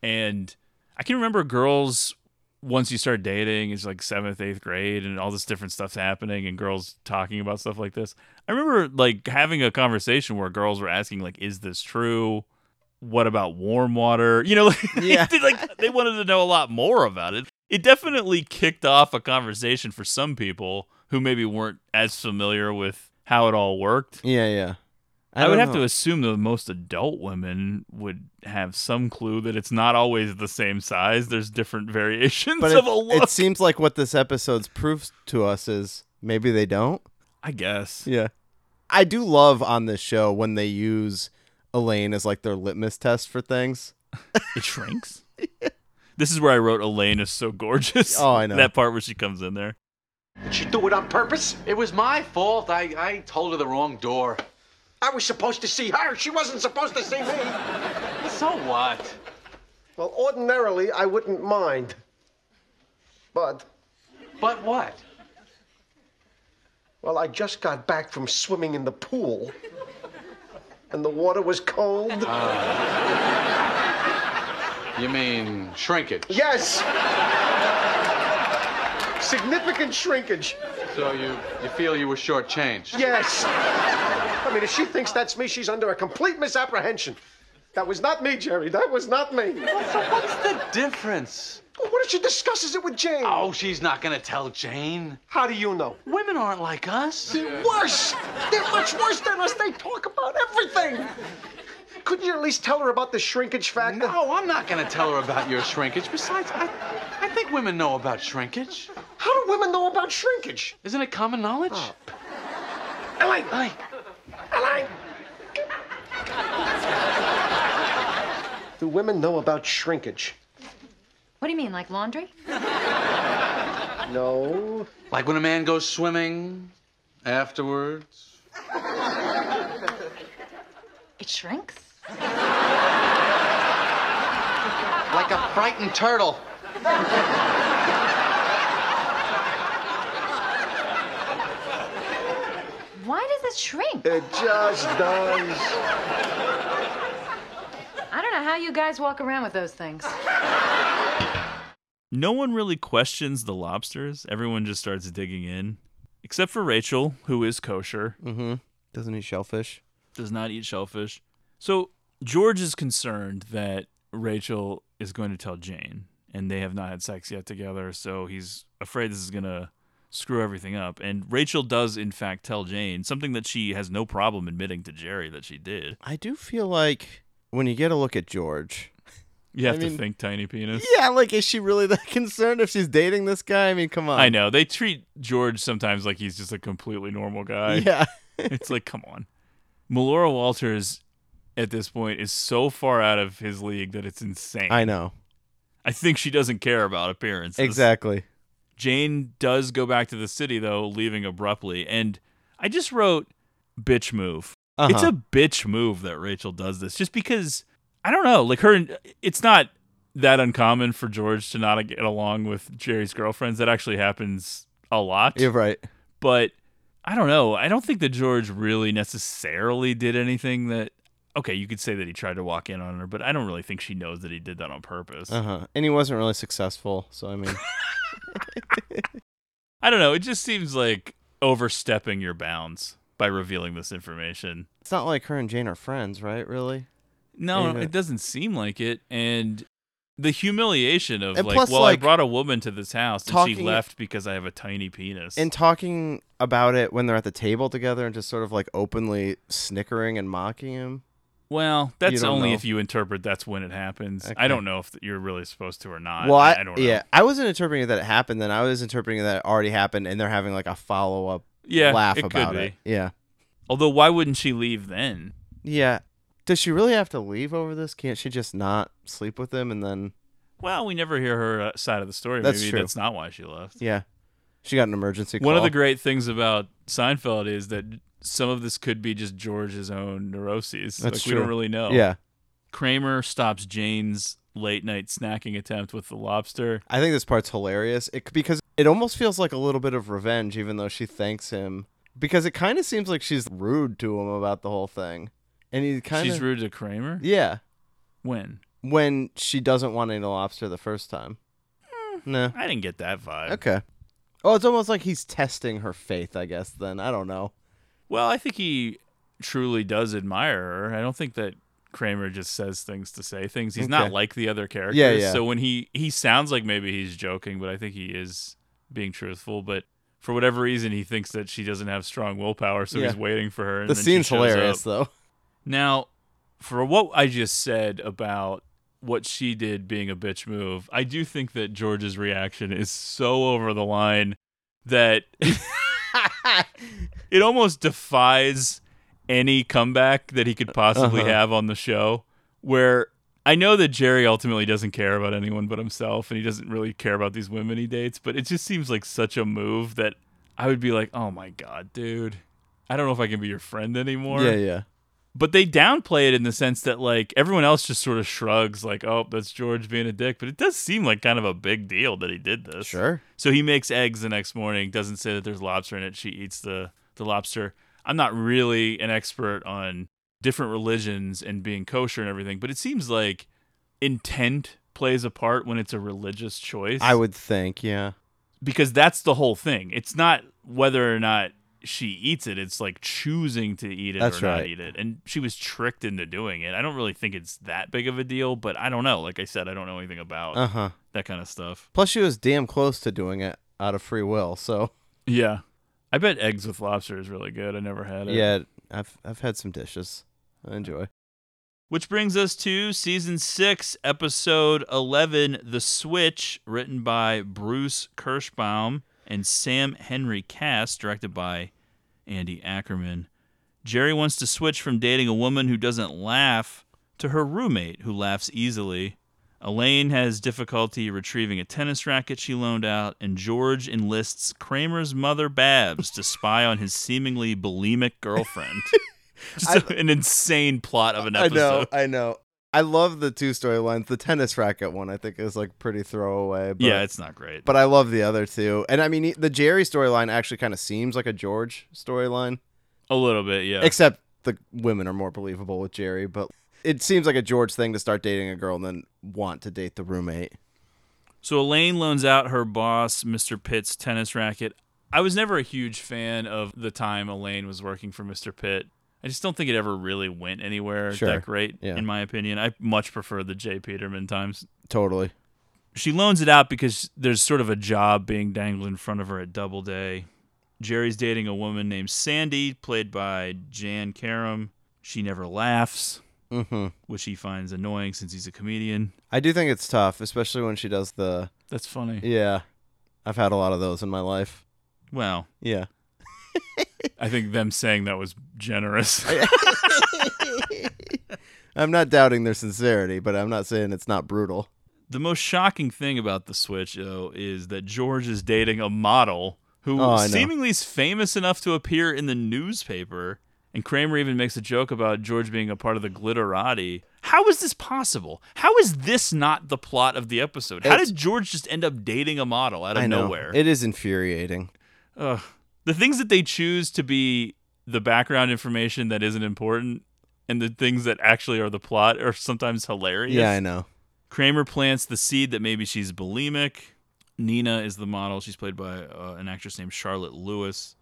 And I can remember girls once you start dating, it's like seventh, eighth grade, and all this different stuff's happening, and girls talking about stuff like this. I remember like having a conversation where girls were asking, like, "Is this true? What about warm water?" [laughs] You know, like, Yeah. [laughs] they, like they wanted to know a lot more about it. It definitely kicked off a conversation for some people who maybe weren't as familiar with how it all worked. Yeah, yeah. I, would don't have know. to assume that most adult women would have some clue that it's not always the same size. There's different [laughs] variations But of it, a look. it seems like what this episode's proves to us is maybe they don't. I guess. Yeah. I do love on this show when they use Elaine as like their litmus test for things. It shrinks. [laughs] This is where I wrote Elaine is so gorgeous. Oh, I know. [laughs] that part where she comes in there. Did she do it on purpose? It was my fault. I, I told her the wrong door. I was supposed to see her. She wasn't supposed to see me. So what? Well, ordinarily, I wouldn't mind. But, But what? well, I just got back from swimming in the pool. And the water was cold. Ah. You mean shrinkage? Yes! Significant shrinkage. So you, you feel you were shortchanged? Yes. I mean, if she thinks that's me, she's under a complete misapprehension. That was not me, Jerry. That was not me. So what's the difference? Well, what if she discusses it with Jane? Oh, she's not gonna tell Jane. How do you know? Women aren't like us. They're worse. They're much worse than us. They talk about everything. Couldn't you at least tell her about the shrinkage factor? No, I'm not gonna tell her about your shrinkage. Besides, I, I think women know about shrinkage. How do women know about shrinkage? Isn't it common knowledge? Oh. Elaine! Hey, Elaine! Do women know about shrinkage? What do you mean, like laundry? No. like when a man goes swimming afterwards. It shrinks? Like a frightened turtle. Why does it shrink? It just does. I don't know how you guys walk around with those things. No one really questions the lobsters. Everyone just starts digging in, except for Rachel, who is kosher, Mm-hmm. Doesn't eat shellfish. does not eat shellfish. So George is concerned that Rachel is going to tell Jane, and they have not had sex yet together. So he's afraid this is gonna screw everything up. And Rachel does, in fact, tell Jane something that she has no problem admitting to Jerry that she did. I do feel like when you get a look at George, You have I to think tiny penis. yeah, like is she really that [laughs] concerned if she's dating this guy? I mean, come on. I know they treat George sometimes like he's just a completely normal guy. [laughs] Yeah. it's like, come on. Melora Walters at this point is so far out of his league that it's insane. I know. I think she doesn't care about appearances. Exactly. Jane does go back to the city though, leaving abruptly. And I just wrote bitch move. Uh-huh. It's a bitch move that Rachel does this just because I don't know, like her it's not that uncommon for George to not get along with Jerry's girlfriends. That actually happens a lot. You're right. But I don't know. I don't think that George really necessarily did anything that okay, you could say that he tried to walk in on her, but I don't really think she knows that he did that on purpose. Uh huh. And he wasn't really successful, so I mean, [laughs] I don't know. It just seems like overstepping your bounds by revealing this information. it's not like her and Jane are friends, right? Really? No, it doesn't seem like it. And the humiliation of And like, plus, well, like, I brought a woman to this house and she left because I have a tiny penis. And talking about it when they're at the table together and just sort of like openly snickering and mocking him. Well, that's only know. if you interpret that's when it happens. Okay. I don't know if you're really supposed to or not. well, I, I, don't know. yeah, I wasn't interpreting it that it happened. Then I was interpreting that it already happened, and they're having like a follow up Yeah, laugh it could about be. it. Yeah, Although, why wouldn't she leave then? yeah. Does she really have to leave over this? Can't she just not sleep with him and then? Well, we never hear her uh, side of the story. That's Maybe true. that's not why she left. Yeah, she got an emergency. One of the great things about Seinfeld is that some of this could be just George's own neuroses. That's like, We don't really know. Yeah. Kramer stops Jane's late night snacking attempt with the lobster. I think this part's hilarious it, because it almost feels like a little bit of revenge, even though she thanks him. Because it kind of seems like she's rude to him about the whole thing, and he kind of She's rude to Kramer? Yeah, When? when she doesn't want any lobster the first time. Hmm. no, I didn't get that vibe. okay. Oh, it's almost like he's testing her faith. I guess then I don't know. Well, I think he truly does admire her. I don't think that Kramer just says things to say things. He's not like the other characters. Yeah, yeah. So when he he sounds like maybe he's joking, but I think he is being truthful. But for whatever reason, he thinks that she doesn't have strong willpower, so Yeah. he's waiting for her. And The then scene's hilarious, though. Now, for what I just said about what she did being a bitch move, I do think that George's reaction is so over the line that [laughs] [laughs] it almost defies any comeback that he could possibly Uh-huh. have on the show. Where I know that Jerry ultimately doesn't care about anyone but himself, and he doesn't really care about these women he dates. But it just seems like such a move that I would be like, "Oh my god, dude, I don't know if I can be your friend anymore." Yeah, yeah. But they downplay it in the sense that like everyone else just sort of shrugs, like, "Oh, that's George being a dick." But it does seem like kind of a big deal that he did this. Sure. So he makes eggs the next morning. Doesn't say that there's lobster in it. She eats the the lobster. I'm not really an expert on different religions and being kosher and everything, but it seems like intent plays a part when it's a religious choice. I would think, yeah. because that's the whole thing. It's not whether or not she eats it; it's like choosing to eat it That's or not eat it. And she was tricked into doing it. I don't really think it's that big of a deal, but I don't know. Like I said, I don't know anything about Uh-huh. that kind of stuff. Plus, she was damn close to doing it out of free will. So Yeah, I bet eggs with lobster is really good. I never had it. yeah, I've I've had some dishes. I enjoy. Which brings us to season six, episode 11, The Switch, written by Bruce Kirschbaum and Sam Henry Kass, directed by Andy Ackerman. Jerry wants to switch from dating a woman who doesn't laugh to her roommate who laughs easily. Elaine has difficulty retrieving a tennis racket she loaned out, and George enlists Kramer's mother, Babs, to spy on his seemingly bulimic girlfriend. [laughs] [laughs] Just an insane plot of an episode. I know. I know. I love the two storylines. The tennis racket one, I think, is like pretty throwaway. But, Yeah, it's not great. But I love the other two. And I mean, the Jerry storyline actually kind of seems like a George storyline, A little bit, yeah. except the women are more believable with Jerry. But it seems like a George thing to start dating a girl and then want to date the roommate. So Elaine loans out her boss, Mr. Pitt's tennis racket. I was never a huge fan of the time Elaine was working for Mr. Pitt. I just don't think it ever really went anywhere Sure. that great, Yeah. in my opinion. I much prefer the J. Peterman times. Totally. She loans it out because there's sort of a job being dangled in front of her at Doubleday. Jerry's dating a woman named Sandy, played by Jan Karam. She never laughs, Mm-hmm. which he finds annoying since he's a comedian. I do think it's tough, especially when she does the. That's funny. Yeah. I've had a lot of those in my life. Well, Yeah. I think them saying that was generous. [laughs] I'm not doubting their sincerity, but I'm not saying it's not brutal. The most shocking thing about the Switch, though, is that George is dating a model who Oh, seemingly is famous enough to appear in the newspaper. And Kramer even makes a joke about George being a part of the Glitterati. How is this possible? How is this not the plot of the episode? How It's- did George just end up dating a model out of nowhere? It is infuriating. Ugh. The things that they choose to be the background information that isn't important and the things that actually are the plot are sometimes hilarious. Yeah, I know. Kramer plants the seed that maybe she's bulimic. Nina is the model. She's played by uh, an actress named Charlotte Lewis.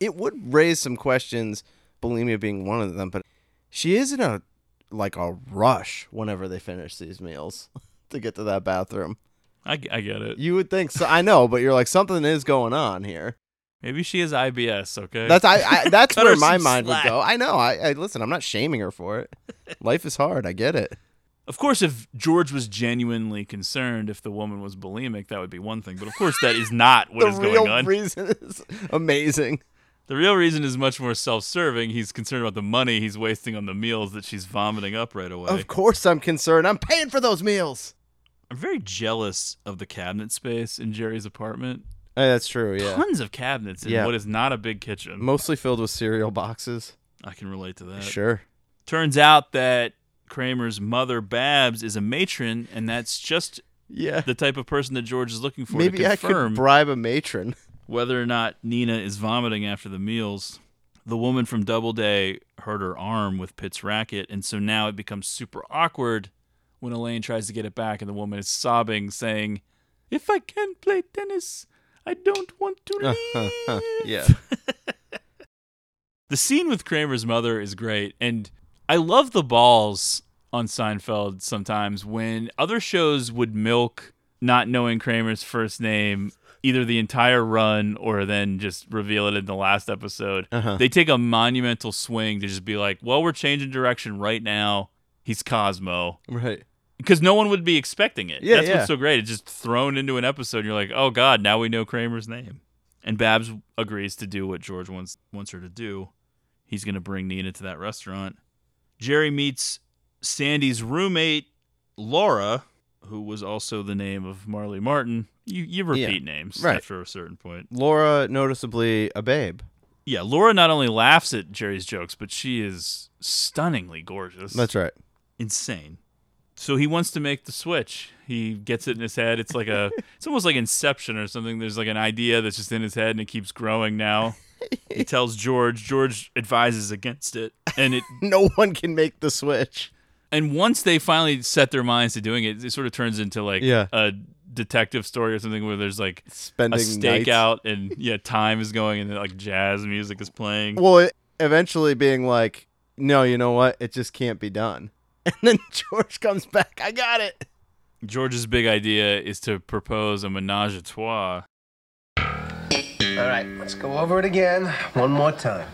It would raise some questions, bulimia being one of them, but she is in a like a rush whenever they finish these meals [laughs] to get to that bathroom. I, I get it. You would think so. I know, but you're like something is going on here. Maybe she has IBS. Okay, That's I, I [laughs] that's where my mind slack. would go. I know. I, I listen. I'm not shaming her for it. [laughs] Life is hard. I get it. Of course, if George was genuinely concerned if the woman was bulimic, that would be one thing. But of course, that is not [laughs] what the real going on. reason is amazing. The real reason is much more self-serving. He's concerned about the money he's wasting on the meals that she's vomiting up right away. Of course, I'm concerned. I'm paying for those meals. I'm very jealous of the cabinet space in Jerry's apartment. That's true. Yeah. Tons of cabinets in Yeah. what is not a big kitchen. Mostly filled with cereal boxes. I can relate to that. Sure. Turns out that Kramer's mother, Babs, is a matron, and that's just Yeah. the type of person that George is looking for Maybe to I confirm could bribe a matron. whether or not Nina is vomiting after the meals. The woman from Doubleday hurt her arm with Pitt's racket, and so now it becomes super awkward when Elaine tries to get it back, and the woman is sobbing, saying, "If I can't play tennis, I don't want to [laughs] leave." yeah. [laughs] The scene with Kramer's mother is great, and I love the balls on Seinfeld sometimes when other shows would milk not knowing Kramer's first name either the entire run or then just reveal it in the last episode. Uh-huh. They take a monumental swing to just be like, well, we're changing direction right now. He's Cosmo. Right. Because no one would be expecting it. Yeah, That's yeah. what's so great. It's just thrown into an episode. You're like, oh God, now we know Kramer's name. And Babs agrees to do what George wants wants her to do. He's gonna bring Nina to that restaurant. Jerry meets Sandy's roommate, Laura, who was also the name of Marlee Matlin, you, you repeat Yeah, names right. after a certain point. Laura, noticeably a babe. Yeah, Laura not only laughs at Jerry's jokes, but she is stunningly gorgeous. That's right. Insane. So he wants to make the switch. He gets it in his head. It's like a [laughs] it's almost like Inception or something. There's like an idea that's just in his head and it keeps growing now. he [laughs] tells George, George advises against it. And it [laughs] no one can make the switch. And once they finally set their minds to doing it, it sort of turns into like Yeah. a detective story or something where there's like Spending a stakeout and yeah, time is going and like jazz music is playing. Well, it, eventually being like, no, you know what? It just can't be done. And [laughs] then George comes back. I got it. George's big idea is to propose a menage a trois. All right, let's go over it again one more time.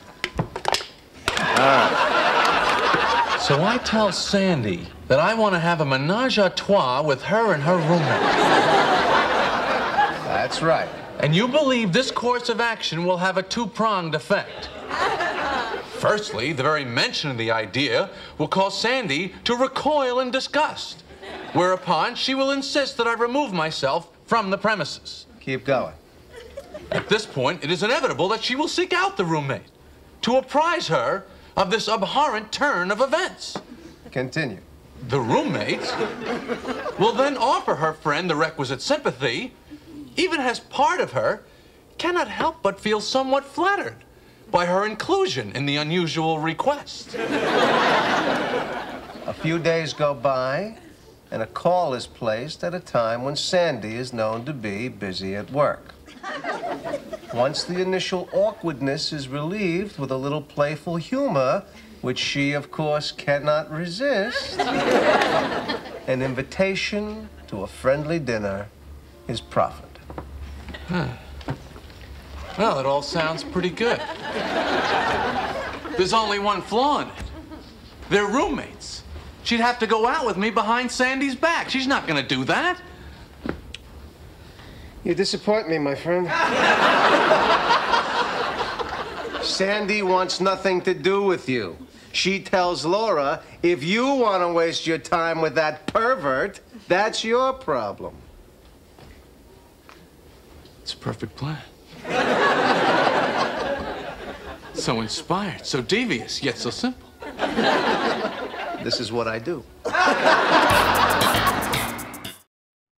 So I tell Sandy that I want to have a menage a trois with her and her roommate. That's right. And you believe this course of action will have a two pronged effect. Firstly, the very mention of the idea will cause Sandy to recoil in disgust, whereupon she will insist that I remove myself from the premises. Keep going. At this point, it is inevitable that she will seek out the roommate to apprise her of this abhorrent turn of events. Continue. The roommate will then offer her friend the requisite sympathy, even as part of her cannot help but feel somewhat flattered by her inclusion in the unusual request. A few days go by, and a call is placed at a time when Sandy is known to be busy at work. Once the initial awkwardness is relieved with a little playful humor, which she, of course, cannot resist, an invitation to a friendly dinner is proffered. Well, it all sounds pretty good. There's only one flaw in it. They're roommates. She'd have to go out with me behind Sandy's back. She's not gonna do that. You disappoint me, my friend. Sandy wants nothing to do with you. She tells Laura, if you want to waste your time with that pervert, that's your problem. It's a perfect plan. So inspired, so devious, yet so simple. This is what I do.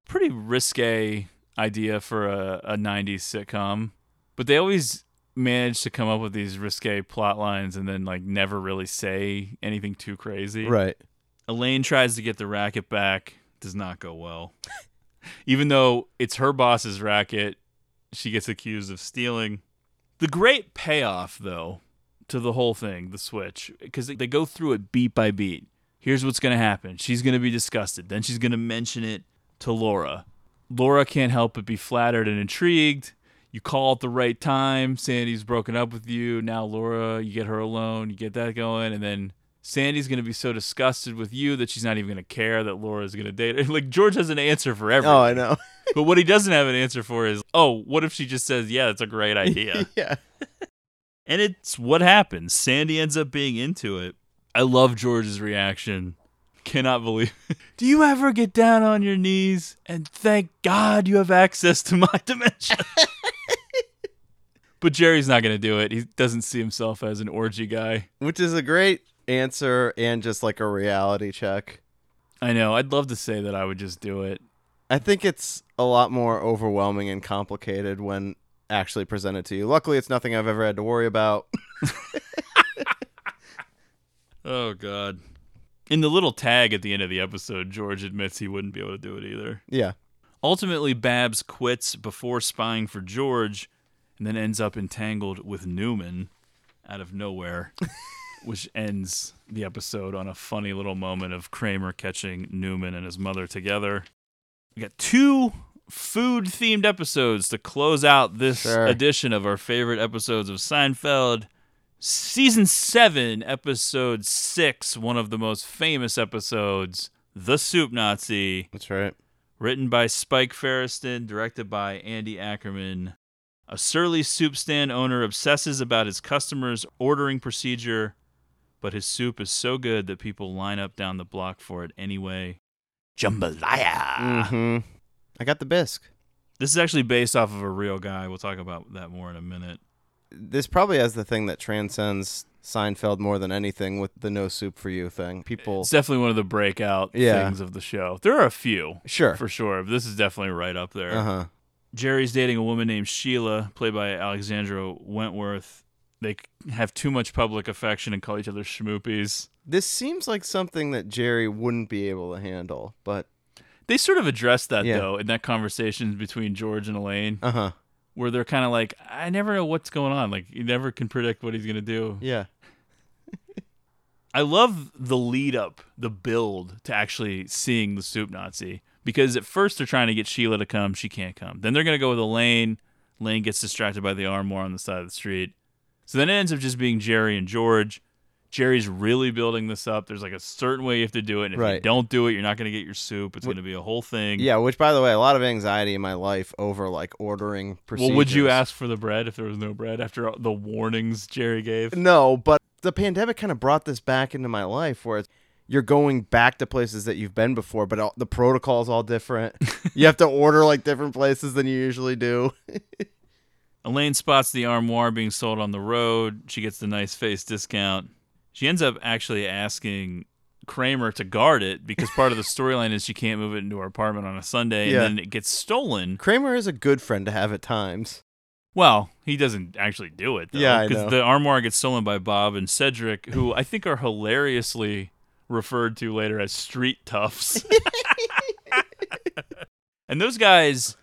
Pretty risque idea for a, a 90s sitcom, but they always manage to come up with these risque plot lines and then like never really say anything too crazy. Right. Elaine tries to get the racket back, does not go well. [laughs] Even though it's her boss's racket, she gets accused of stealing. The great payoff, though, to the whole thing, the switch, because they go through it beat by beat. Here's what's going to happen. She's going to be disgusted. Then she's going to mention it to Laura. Laura can't help but be flattered and intrigued. You call at the right time. Sandy's broken up with you. Now, Laura, you get her alone. You get that going. And then Sandy's going to be so disgusted with you that she's not even going to care that Laura's going to date her. [laughs] Like, George has an answer for everything. Oh, I know. [laughs] but what he doesn't have an answer for is, oh, what if she just says, yeah, that's a great idea? [laughs] yeah. And it's what happens. Sandy ends up being into it. I love George's reaction. Cannot believe it. Do you ever get down on your knees and thank God you have access to my dimension? but Jerry's not going to do it. He doesn't see himself as an orgy guy. Which is a great answer and just like a reality check. I know. I'd love to say that I would just do it. I think it's a lot more overwhelming and complicated when actually presented to you. Luckily, it's nothing I've ever had to worry about. [laughs] Oh, God. In the little tag at the end of the episode, George admits he wouldn't be able to do it either. yeah. Ultimately, Babs quits before spying for George and then ends up entangled with Newman out of nowhere, [laughs] which ends the episode on a funny little moment of Kramer catching Newman and his mother together. We got two food themed episodes to close out this Sure. edition of our favorite episodes of Seinfeld. Season 7, Episode 6, one of the most famous episodes, The Soup Nazi. That's right. Written by Spike Feresten, directed by Andy Ackerman. A surly soup stand owner obsesses about his customers' ordering procedure, but his soup is so good that people line up down the block for it anyway. jambalaya. Mm-hmm. I got the bisque. This is actually based off of a real guy. We'll talk about that more in a minute. This probably has the thing that transcends Seinfeld more than anything with the no soup for you thing. People It's definitely one of the breakout Yeah. things of the show. There are a few, Sure. for sure. But this is definitely right up there. Uh-huh. Jerry's dating a woman named Sheila, played by Alexandra Wentworth. They have too much public affection and call each other schmoopies. This seems like something that Jerry wouldn't be able to handle, but They sort of address that Yeah. though in that conversation between George and Elaine, uh-huh. where they're kind of like, "I never know what's going on. Like you never can predict what he's gonna do." Yeah. [laughs] I love the lead up, the build to actually seeing the soup Nazi because at first they're trying to get Sheila to come, she can't come. Then they're gonna go with Elaine. Elaine gets distracted by the armoire on the side of the street. So then it ends up just being Jerry and George. Jerry's really building this up. There's like a certain way you have to do it. And if you don't do it, you're not going to get your soup. It's going to be a whole thing. Yeah, which by the way, a lot of anxiety in my life over like ordering procedures. Well, would you ask for the bread if there was no bread after the warnings Jerry gave? No, but the pandemic kind of brought this back into my life where it's, you're going back to places that you've been before, but all, the protocol's all different. [laughs] you have to order like different places than you usually do. [laughs] Elaine spots the armoire being sold on the road. She gets the nice face discount. She ends up actually asking Kramer to guard it because part of the [laughs] storyline is she can't move it into her apartment on a Sunday Yeah. and then it gets stolen. Kramer is a good friend to have at times. Well, he doesn't actually do it though. Yeah, because the armoire gets stolen by Bob and Cedric, who I think are hilariously referred to later as street toughs. [laughs] [laughs] and those guys,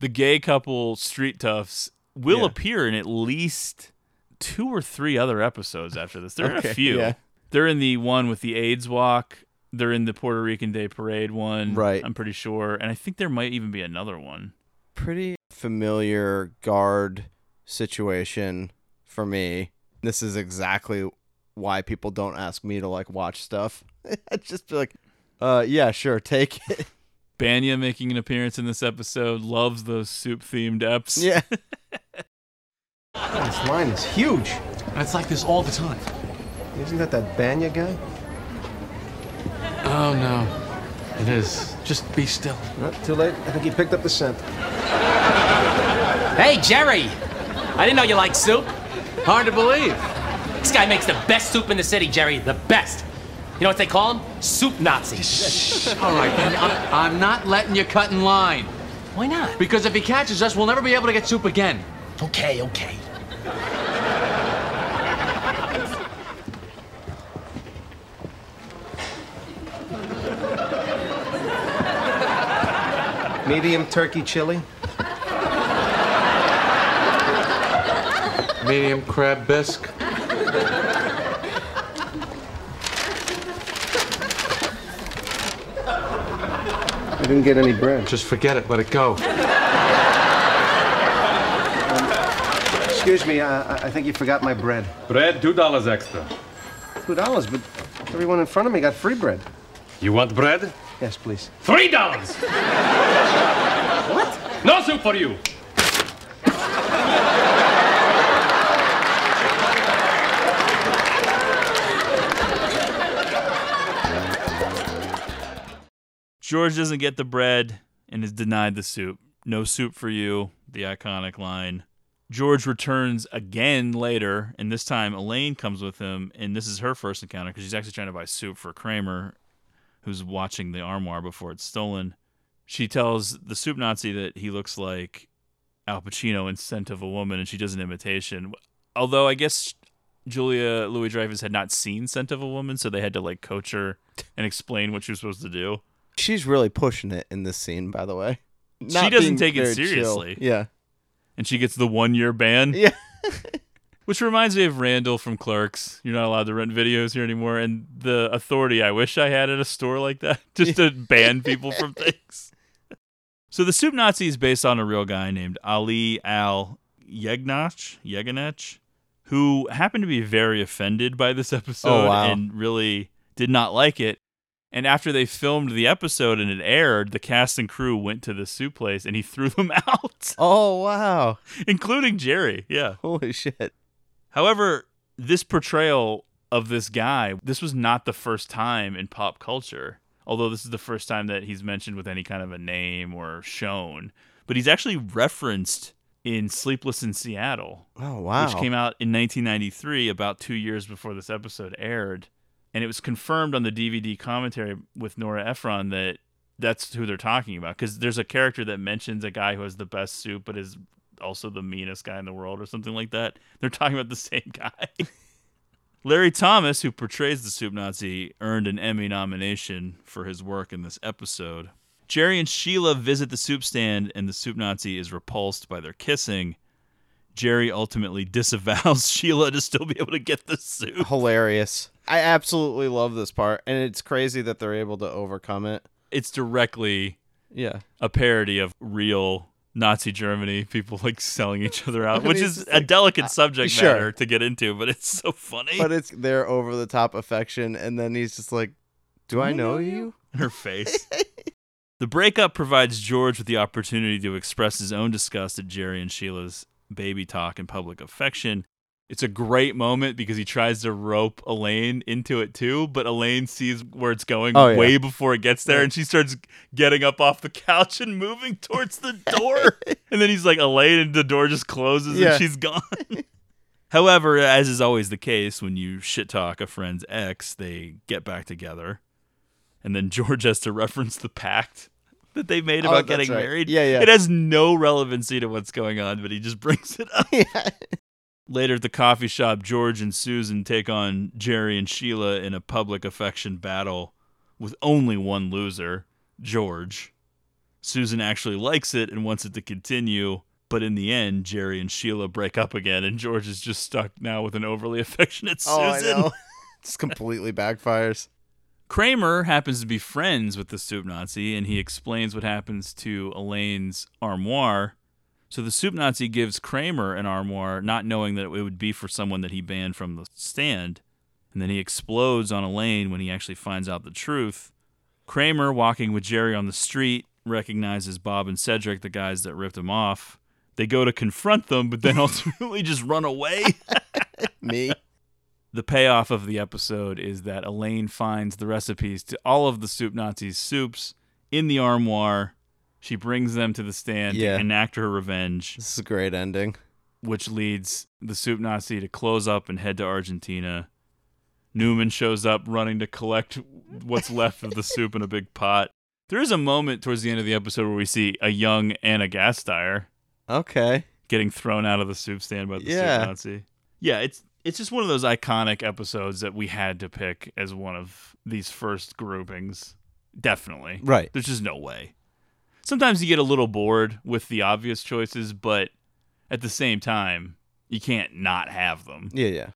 the gay couple street toughs, will Yeah. appear in at least two or three other episodes after this. There are Okay, a few. yeah. They're in the one with the AIDS walk. They're in the Puerto Rican Day Parade one. Right. I'm pretty sure. And I think there might even be another one. Pretty familiar guard situation for me. This is exactly why people don't ask me to like watch stuff. [laughs] I'd just be like, uh, yeah, sure, take it. [laughs] Bania making an appearance in this episode loves those soup themed eps. Yeah. This line is huge. It's like this all the time. Isn't that that Bania guy? Oh no, it is. Just be still. Not too late. I think he picked up the scent. Hey, Jerry! I didn't know you liked soup. Hard to believe. This guy makes the best soup in the city, Jerry. The best. You know what they call him? Soup Nazi. All right, then. I'm, I'm not letting you cut in line. Why not? Because if he catches us, we'll never be able to get soup again. Okay, okay. Medium turkey chili. Medium crab bisque. Didn't get any bread. Just forget it. Let it go. Excuse me, uh, I I think you forgot my bread. Bread, two dollars extra. Two dollars, but everyone in front of me got free bread. You want bread? Yes, please. Three dollars. what? No soup for you. George doesn't get the bread and is denied the soup. No soup for you, the iconic line. George returns again later, and this time Elaine comes with him, and this is her first encounter because she's actually trying to buy soup for Kramer, who's watching the armoire before it's stolen. She tells the soup Nazi that he looks like Al Pacino in Scent of a Woman, and she does an imitation. Although I guess Julia Louis Dreyfus had not seen Scent of a Woman, so they had to like coach her and explain what she was supposed to do. She's really pushing it in this scene, by the way. she doesn't take it very chill. seriously. Yeah. And she gets the one year ban. Yeah. [laughs] Which reminds me of Randall from Clerks. You're not allowed to rent videos here anymore. And the authority I wish I had at a store like that, [laughs] just to ban people from [laughs] things. So the Soup Nazi is based on a real guy named Ali Al Yegnach, Yeganech, who happened to be very offended by this episode Oh, wow. and really did not like it. And after they filmed the episode and it aired, the cast and crew went to the soup place and he [laughs] threw them out. Oh wow. Including Jerry. Yeah. Holy shit. However, this portrayal of this guy, this was not the first time in pop culture. although this is the first time that he's mentioned with any kind of a name or shown. But he's actually referenced in Sleepless in Seattle. Oh, wow. Which came out in 1993, about two years before this episode aired. And it was confirmed on the DVD commentary with Nora Ephron that that's who they're talking about. Because there's a character that mentions a guy who has the best soup, but is also the meanest guy in the world, or something like that. They're talking about the same [laughs] guy. Larry Thomas, who portrays the Soup Nazi, earned an Emmy nomination for his work in this episode. Jerry and Sheila visit the soup stand, and the Soup Nazi is repulsed by their kissing. Jerry ultimately disavows [laughs] Sheila to still be able to get the soup. Hilarious. I absolutely love this part, and it's crazy that they're able to overcome it. It's directly Yeah. a parody of real Nazi Germany, people like selling each other out, [laughs] which is a like, delicate uh, subject sure. matter to get into, but it's so funny. But it's their over the top affection, and then he's just like, Do I know you? her face. [laughs] the breakup provides George with the opportunity to express his own disgust at Jerry and Sheila's baby talk and public affection. It's a great moment because he tries to rope Elaine into it too, but Elaine sees where it's going Oh, yeah. way before it gets there, and she starts getting up off the couch and moving towards the [laughs] door. and then he's like, Elaine, and the door just closes Yeah. and she's gone. [laughs] However, as is always the case, when you shit talk a friend's ex, they get back together. And then [laughs] George has to reference the pact that they made Oh, about that's getting right. married. Yeah, yeah. It has no relevancy to what's going on, but he just brings it up. Later at the coffee shop, George and Susan take on Jerry and Sheila in a public affection battle with only one loser, George. Susan actually likes it and wants it to continue, but in the end, Jerry and Sheila break up again, and George is just stuck now with an overly [laughs] affectionate Susan. Oh, I know. [laughs] Just completely backfires. Kramer happens to be friends with the Soup Nazi, and he explains what happens to Elaine's armoire. So the Soup Nazi gives Kramer an armoire, not knowing that it would be for someone that he banned from the stand. And then he explodes on Elaine when he actually finds out the truth. Kramer, walking with Jerry on the street, recognizes Bob and Cedric, the guys that ripped him off. They go to confront them, but then [laughs] ultimately just run away. [laughs] Me. The payoff of the episode is that Elaine finds the recipes to all of the Soup Nazis' soups in the armoire. She brings them to the stand Yeah. to enact her revenge. This is a great ending. Which leads the Soup Nazi to close up and head to Argentina. Newman shows up running to collect what's left of the soup in a big pot. There is a moment towards the end of the episode where we see a young Anna Gasteyer Okay. getting thrown out of the soup stand by the Yeah. soup Nazi. Yeah, it's it's just one of those iconic episodes that we had to pick as one of these first groupings. Definitely. Right. There's just no way. Sometimes you get a little bored with the obvious choices, but at the same time, you can't not have them. Yeah, yeah.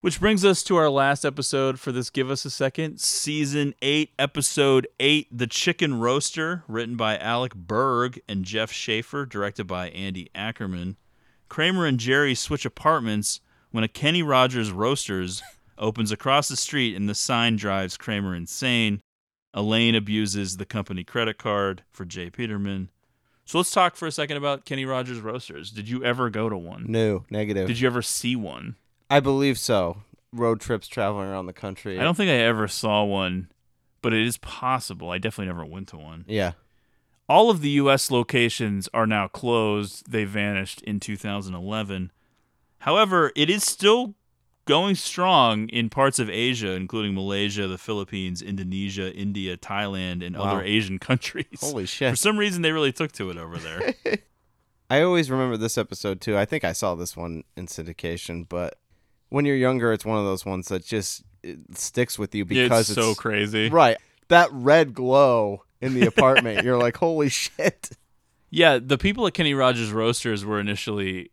Which brings us to our last episode for this Give Us a Second, Season 8, Episode 8, The Chicken Roaster, written by Alec Berg and Jeff Schaffer, directed by Andy Ackerman. Kramer and Jerry switch apartments when a Kenny Rogers Roasters opens across the street and the sign drives Kramer insane. Elaine abuses the company credit card for J. Peterman. So let's talk for a second about Kenny Rogers Roasters. Did you ever go to one? No, negative. Did you ever see one? I believe so. Road trips traveling around the country. I don't think I ever saw one, but it is possible. I definitely never went to one. Yeah. All of the U.S. locations are now closed. They vanished in 2011. However, it is still going strong in parts of Asia, including Malaysia, the Philippines, Indonesia, India, Thailand, and Wow. other Asian [laughs] countries. Holy shit. For some reason, they really took to it over there. [laughs] I always remember this episode too. I think I saw this one in syndication, but when you're younger, it's one of those ones that just it sticks with you because it's so crazy. Right. That red glow in the apartment, you're like, holy shit. [laughs] Yeah, the people at Kenny Rogers Roasters were initially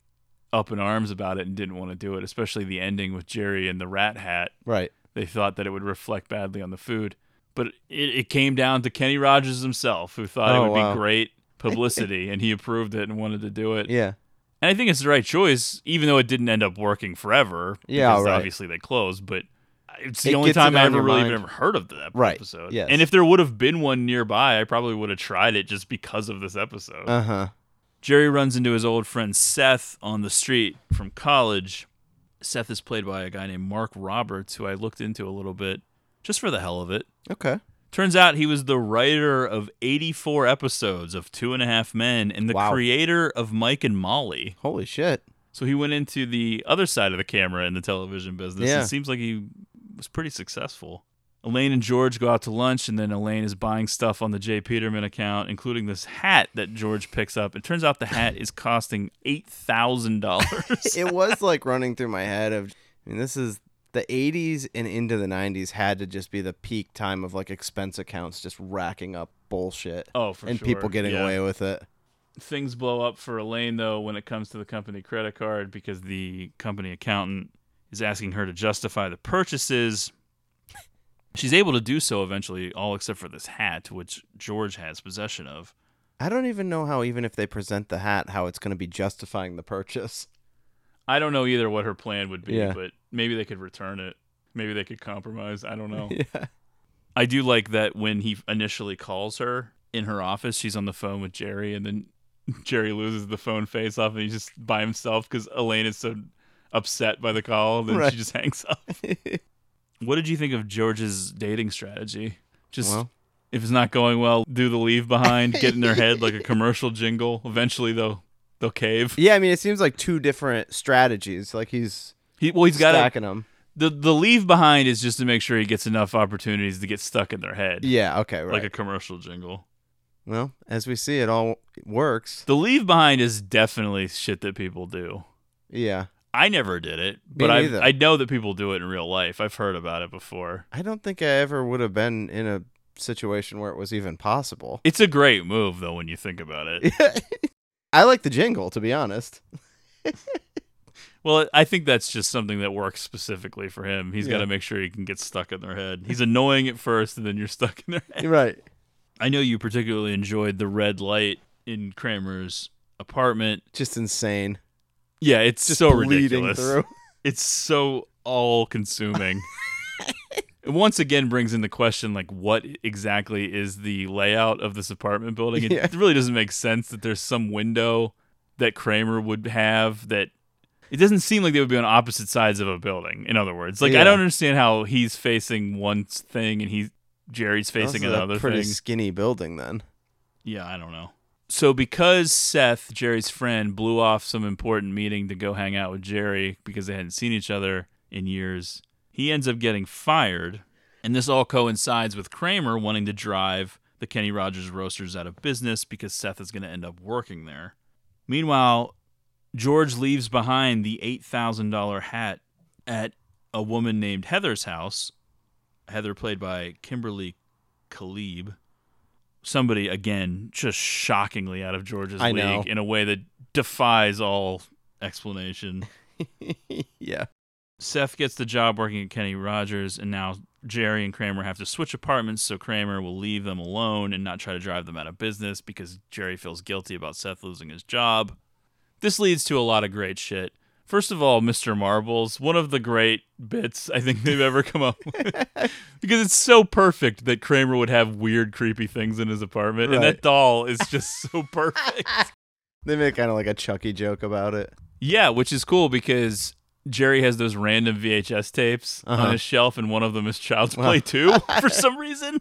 up in arms about it and didn't want to do it, especially the ending with Jerry and the rat hat. Right. They thought that it would reflect badly on the food. But it, it came down to Kenny Rogers himself, who thought it Oh, would wow. be great publicity, and he approved it and wanted to do it. Yeah. And I think it's the right choice, even though it didn't end up working forever. Yeah, because right. obviously they closed, but it's the It only time I ever really mind. even ever heard of that Right, episode. yes. And if there would have been one nearby, I probably would have tried it just because of this episode. Uh huh. Jerry runs into his old friend Seth on the street from college. Seth is played by a guy named Mark Roberts, who I looked into a little bit just for the hell of it. Okay. Turns out he was the writer of 84 episodes of Two and a Half Men and the Wow. creator of Mike and Molly. Holy shit. So he went into the other side of the camera in the television business. Yeah. It seems like he was pretty successful. Elaine and George go out to lunch, and then Elaine is buying stuff on the J. Peterman account, including this hat that George picks up. It turns out the hat is costing $8,000. [laughs] it was like running through my head of I mean this is the 80s and into the 90s had to just be the peak time of like expense accounts just racking up bullshit. Oh, for and sure. people getting Yeah. away with it. Things blow up for Elaine, though, when it comes to the company credit card because the company accountant is asking her to justify the purchases. She's able to do so eventually, all except for this hat, which George has possession of. I don't even know how even if they present the hat how it's going to be justifying the purchase. I don't know either what her plan would be, Yeah. but maybe they could return it. Maybe they could compromise. I don't know. [laughs] Yeah. I do like that when he initially calls her in her office, she's on the phone with Jerry, and then [laughs] Jerry loses the phone face off, and he's just by himself because Elaine is so upset by the call. Then Right. she just [laughs] hangs up. What did you think of George's dating strategy? Just Well- if it's not going well, do the leave behind, get in their head like a [laughs] commercial jingle. Eventually, they'll they'll cave. Yeah, I mean it seems like two different strategies. Like he's He well, he's got stacking them. The the leave behind is just to make sure he gets enough opportunities to get stuck in their head. Yeah, okay, right. Like a commercial jingle. Well, as we see, it all works. The leave behind is definitely shit that people do. Yeah. I never did it, Me but I neither. I know that people do it in real life. I've heard about it before. I don't think I ever would have been in a situation where it was even possible. It's a great move though when you think about it. [laughs] I like the jingle, to be honest. [laughs] well, I think that's just something that works specifically for him. He's got to make sure he can get stuck in their head. He's annoying at first, and then you're stuck in their head. Right. I know you particularly enjoyed the red light in Kramer's apartment. Just insane. Yeah, it's Just so ridiculous. through. [laughs] It's so all consuming. [laughs] it once again brings in the question like what exactly is the layout of this apartment building. It Yeah. [laughs] really doesn't make sense that there's some window that Kramer would have that it doesn't seem like they would be on opposite sides of a building. In other words, like Yeah. I don't understand how he's facing one thing and he's Jerry's facing another a pretty thing. skinny building then. Yeah, I don't know. So because Seth, Jerry's friend, blew off some important meeting to go hang out with Jerry because they hadn't seen each other in years, he ends up getting fired. And this all coincides with Kramer wanting to drive the Kenny Rogers Roasters out of business because Seth is going to end up working there. Meanwhile, George leaves behind the $8,000 hat at a woman named Heather's house. Heather, played by Kimberly Khalib somebody again just shockingly out of George's I league know. in a way that defies all explanation. [laughs] yeah. Seth gets the job working at Kenny Rogers, and now Jerry and Kramer have to switch apartments, so Kramer will leave them alone and not try to drive them out of business because Jerry feels guilty about Seth losing his job. This leads to a lot of great shit. First of all, Mr. Marbles, one of the great bits I think they've ever come up with. [laughs] because it's so perfect that Kramer would have weird, creepy things in his apartment, and that doll is [laughs] just so perfect. [laughs] They make kind of like a Chucky joke about it. Yeah, which is cool because Jerry has those random VHS tapes Uh-huh. on his shelf, and one of them is Child's Wow. Play 2 for some reason.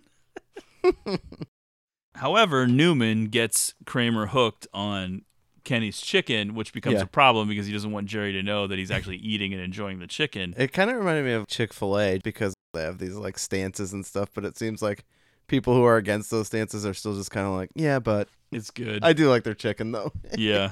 However, Newman gets Kramer hooked on Kenny's chicken, which becomes Yeah. a problem because he doesn't want Jerry to know that he's actually [laughs] eating and enjoying the chicken. It kind of reminded me of Chick fil A because they have these like stances and stuff, but it seems like people who are against those stances are still just kind of like, yeah, but It's good. I do like their chicken though. [laughs] yeah.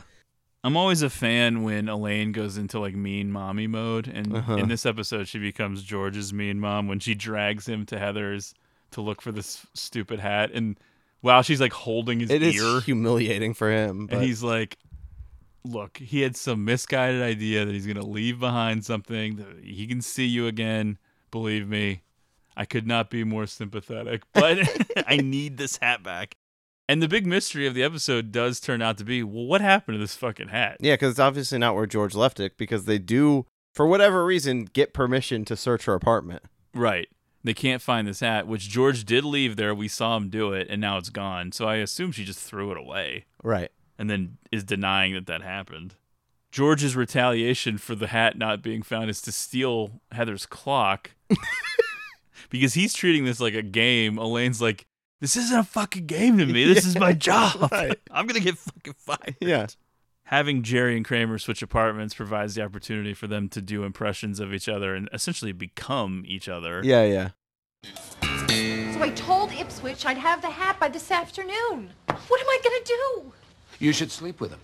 I'm always a fan when Elaine goes into like mean mommy mode, and Uh-huh. in this episode, she becomes George's mean mom when she drags him to Heather's to look for this stupid hat, and wow, she's like holding his It is ear, humiliating for him. But and he's like, "Look, he had some misguided idea that he's gonna leave behind something that he can see you again. Believe me, I could not be more sympathetic, [laughs] but [laughs] I need this hat back." And the big mystery of the episode does turn out to be, well, what happened to this fucking hat? yeah, because it's obviously not where George left it because they do, for whatever reason, get permission to search her apartment. Right. They can't find this hat, which George did leave there. We saw him do it, and now it's gone. So I assume she just threw it away Right. And then is denying that that happened. George's retaliation for the hat not being found is to steal Heather's clock [laughs] because he's treating this like a game. Elaine's like, this isn't a fucking game to me. This is my [laughs] job. right. [laughs] I'm gonna get fucking fired. Yeah. Having Jerry and Kramer switch apartments provides the opportunity for them to do impressions of each other and essentially become each other. Yeah, yeah. So I told Ipswich I'd have the hat by this afternoon. What am I gonna do? You should sleep with him.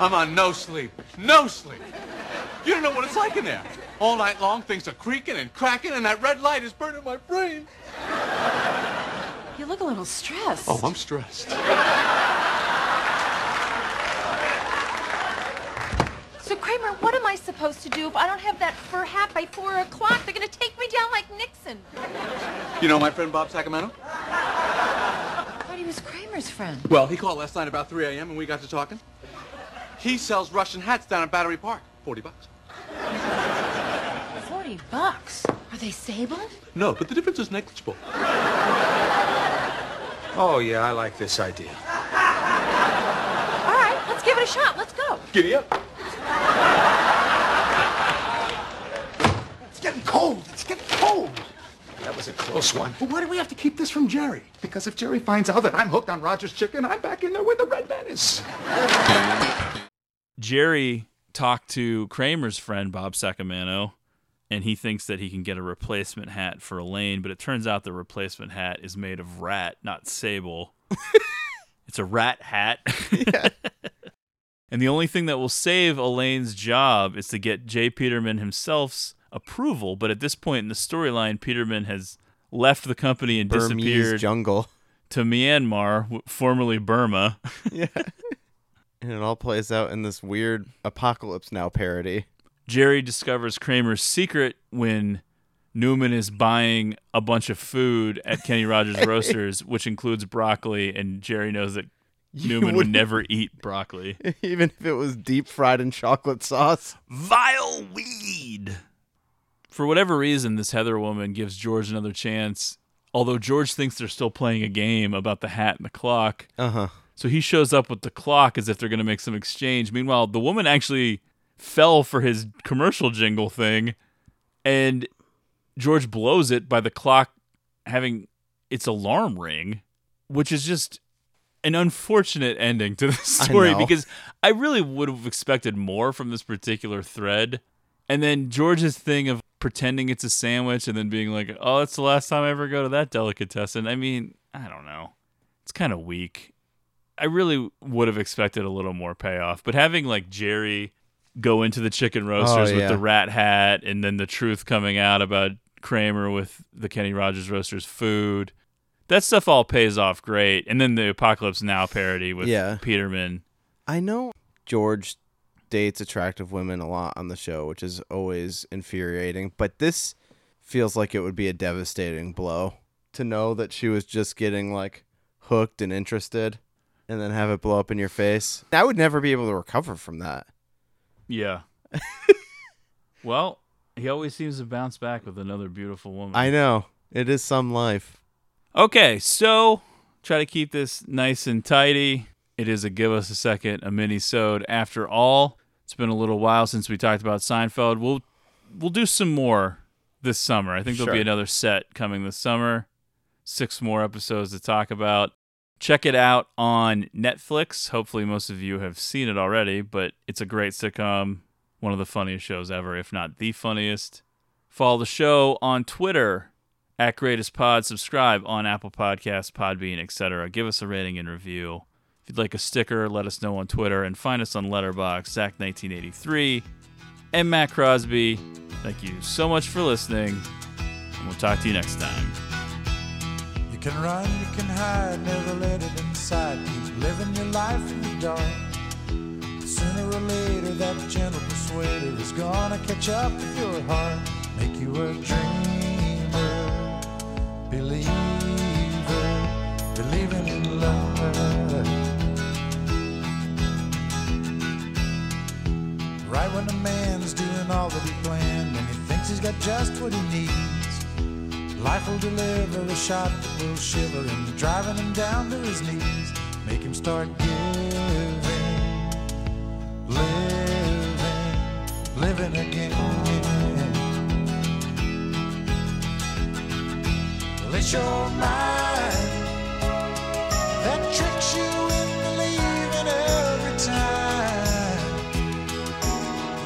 I'm on no sleep. No sleep. You don't know what it's like in there. All night long, things are creaking and cracking, and that red light is burning my brain. You look a little stressed. Oh, I'm stressed. So Kramer, what am I supposed to do if I don't have that fur hat by four o'clock? They're gonna take me down like Nixon. You know my friend Bob Sacamano? I thought he was Kramer's friend. Well, he called last night about 3 a.m. and we got to talking. He sells Russian hats down at Battery Park. 40 bucks. Forty bucks. Are they sable? No, but the difference is negligible. Oh, yeah, I like this idea. All right, let's give it a shot. Let's go. Giddy up. It's getting cold. It's getting cold. That was a close one. But why do we have to keep this from Jerry? Because if Jerry finds out that I'm hooked on Roger's chicken, I'm back in there with the red menace. Jerry talked to Kramer's friend Bob Sacamano, and he thinks that he can get a replacement hat for Elaine, but it turns out the replacement hat is made of rat, not sable. [laughs] it's a rat hat. And the only thing that will save Elaine's job is to get J. Peterman himself's approval. But at this point in the storyline, Peterman has left the company and Burmese disappeared jungle. to Myanmar, formerly Burma. [laughs] Yeah. and it all plays out in this weird Apocalypse Now parody. Jerry discovers Kramer's secret when Newman is buying a bunch of food at Kenny Rogers [laughs] Roasters, which includes broccoli, and Jerry knows that Newman would never eat broccoli. [laughs] Even if it was deep fried in chocolate sauce. Vile weed. For whatever reason, this Heather woman gives George another chance. Although George thinks they're still playing a game about the hat and the clock. Uh huh. So he shows up with the clock as if they're going to make some exchange. Meanwhile, the woman actually fell for his commercial jingle thing, and George blows it by the clock having its alarm ring, which is just an unfortunate ending to the I story know. because I really would have expected more from this particular thread. And then George's thing of pretending it's a sandwich and then being like, "Oh, that's the last time I ever go to that delicatessen." I mean, I don't know. It's kind of weak. I really would have expected a little more payoff, but having like Jerry go into the chicken oh, roasters with yeah. the rat hat and then the truth coming out about Kramer with the Kenny Rogers Roasters food. That stuff all pays off great. And then the Apocalypse Now parody with Yeah. Peterman. I know George dates attractive women a lot on the show, which is always infuriating. But this feels like it would be a devastating blow to know that she was just getting like hooked and interested and then have it blow up in your face. I would never be able to recover from that. Yeah. [laughs] well, he always seems to bounce back with another beautiful woman. I know. It is some life. Okay, so try to keep this nice and tidy. It is a give us a second, a mini sode. After all, it's been a little while since we talked about Seinfeld. We'll we'll do some more this summer. I think there'll be another set coming this summer. Six more episodes to talk about. Check it out on Netflix. Hopefully, most of you have seen it already, but it's a great sitcom. One of the funniest shows ever, if not the funniest. Follow the show on Twitter at Greatest Pod. Subscribe on Apple Podcasts, Podbean, etc. Give us a rating and review. If you'd like a sticker, let us know on Twitter and find us on Letterboxd, Zach1983, and Matt Crosby. Thank you so much for listening, and we'll talk to you next time. You can run, you can hide, never let it inside. Keep living your life in the dark. Sooner or later, that gentle persuader is gonna catch up with your heart. Make you a dreamer, believer, believing in love. Right when a man's doing all that he planned and he thinks he's got just what he needs, life will deliver a shot that will shiver and driving him down to his knees, make him start giving, living, living again. It's your mind that tricks you into believing every time.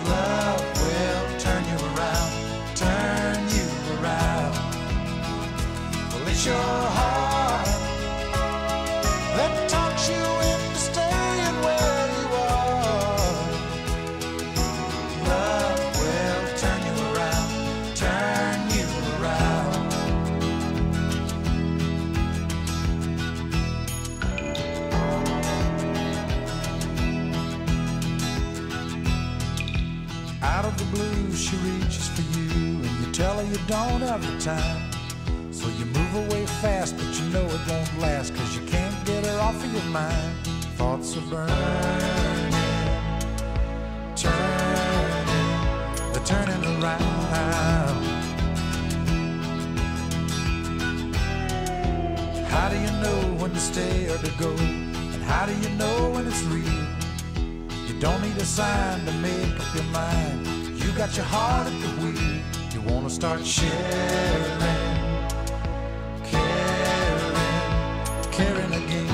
Love will turn you around, turn you around. Well, it's your don't have the time. So you move away fast, but you know it won't last, cause you can't get her off of your mind. Thoughts are burning, turning, they're turning around. How do you know when to stay or to go? And how do you know when it's real? You don't need a sign to make up your mind. You got your heart at the wheel. Wanna start sharing, caring, caring again.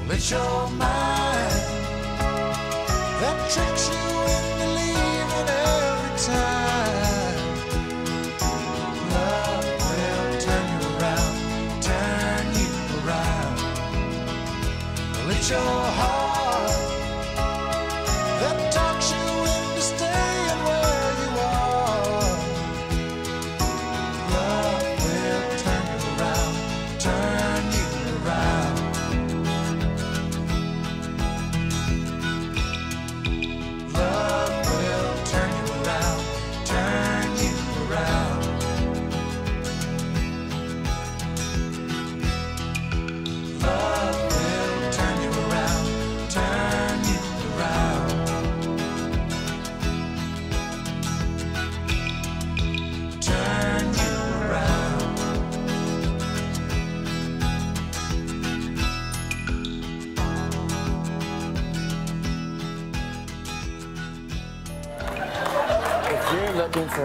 Well, it's your mind that tricks you into leaving every time. Love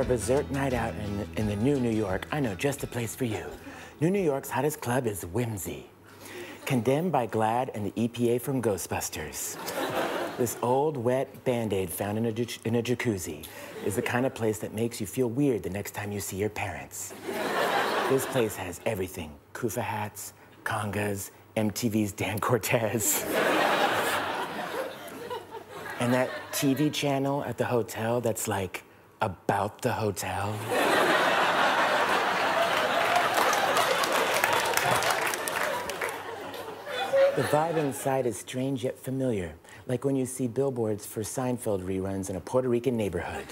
a berserk night out in, in the new New York, I know just the place for you. New New York's hottest club is Whimsy. Condemned by GLAAD and the EPA from Ghostbusters. This old, wet band aid found in a, in a jacuzzi is the kind of place that makes you feel weird the next time you see your parents. This place has everything kufa hats, congas, MTV's Dan Cortese. and that TV channel at the hotel that's like about the hotel. The vibe inside is strange yet familiar, like when you see billboards for Seinfeld reruns in a Puerto Rican neighborhood.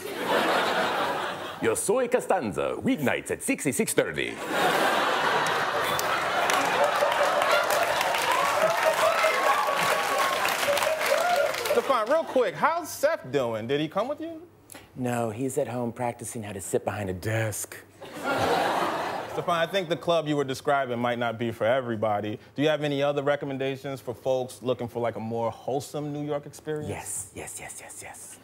Yo soy Costanza, weeknights at 6 6.30. Stefon, real quick, how's Seth doing? Did he come with you? No, he's at home practicing how to sit behind a desk. Stefon, I think the club you were describing might not be for everybody. Do you have any other recommendations for folks looking for like a more wholesome New York experience? Yes, yes, yes, yes, yes.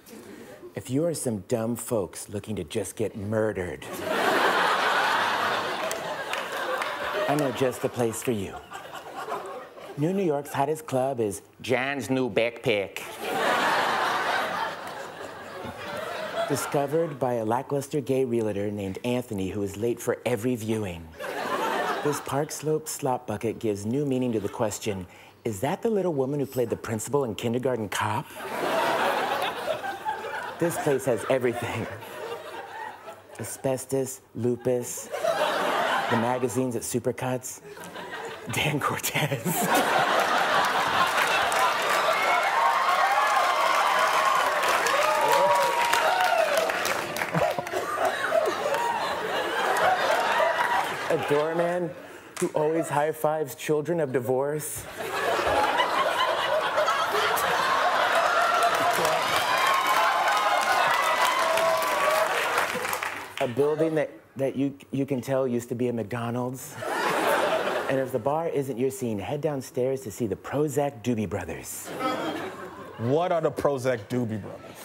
If you are some dumb folks looking to just get murdered, I know just the place for you. New New York's hottest club is Jan's New Backpack. Discovered by a lackluster gay realtor named Anthony who is late for every viewing. This Park Slope slop bucket gives new meaning to the question is that the little woman who played the principal in Kindergarten Cop? This place has everything asbestos, lupus, the magazines at Supercuts, Dan Cortese. [laughs] doorman who always high fives children of divorce. A building that, that you, you can tell used to be a McDonald's. And if the bar isn't your scene, head downstairs to see the Prozac Doobie Brothers. What are the Prozac Doobie Brothers?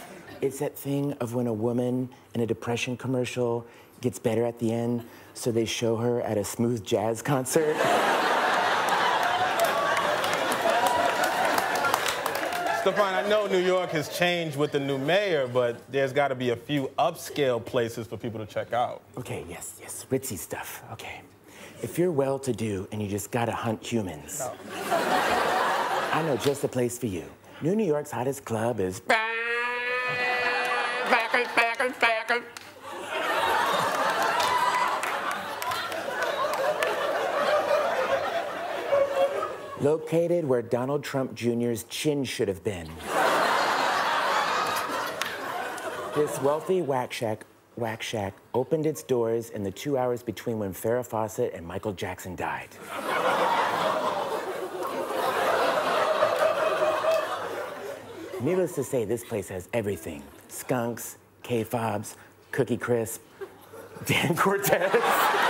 It's that thing of when a woman in a depression commercial gets better at the end, so they show her at a smooth jazz concert. Stefon, I know New York has changed with the new mayor, but there's got to be a few upscale places for people to check out. Okay, yes, yes, ritzy stuff. Okay. If you're well to do and you just gotta hunt humans, I know just the place for you. New New York's hottest club is. Located where Donald Trump Jr.'s chin should have been. this wealthy whack shack, whack shack opened its doors in the two hours between when Farrah Fawcett and Michael Jackson died. Needless to say, this place has everything skunks, K fobs, Cookie Crisp, Dan Cortese.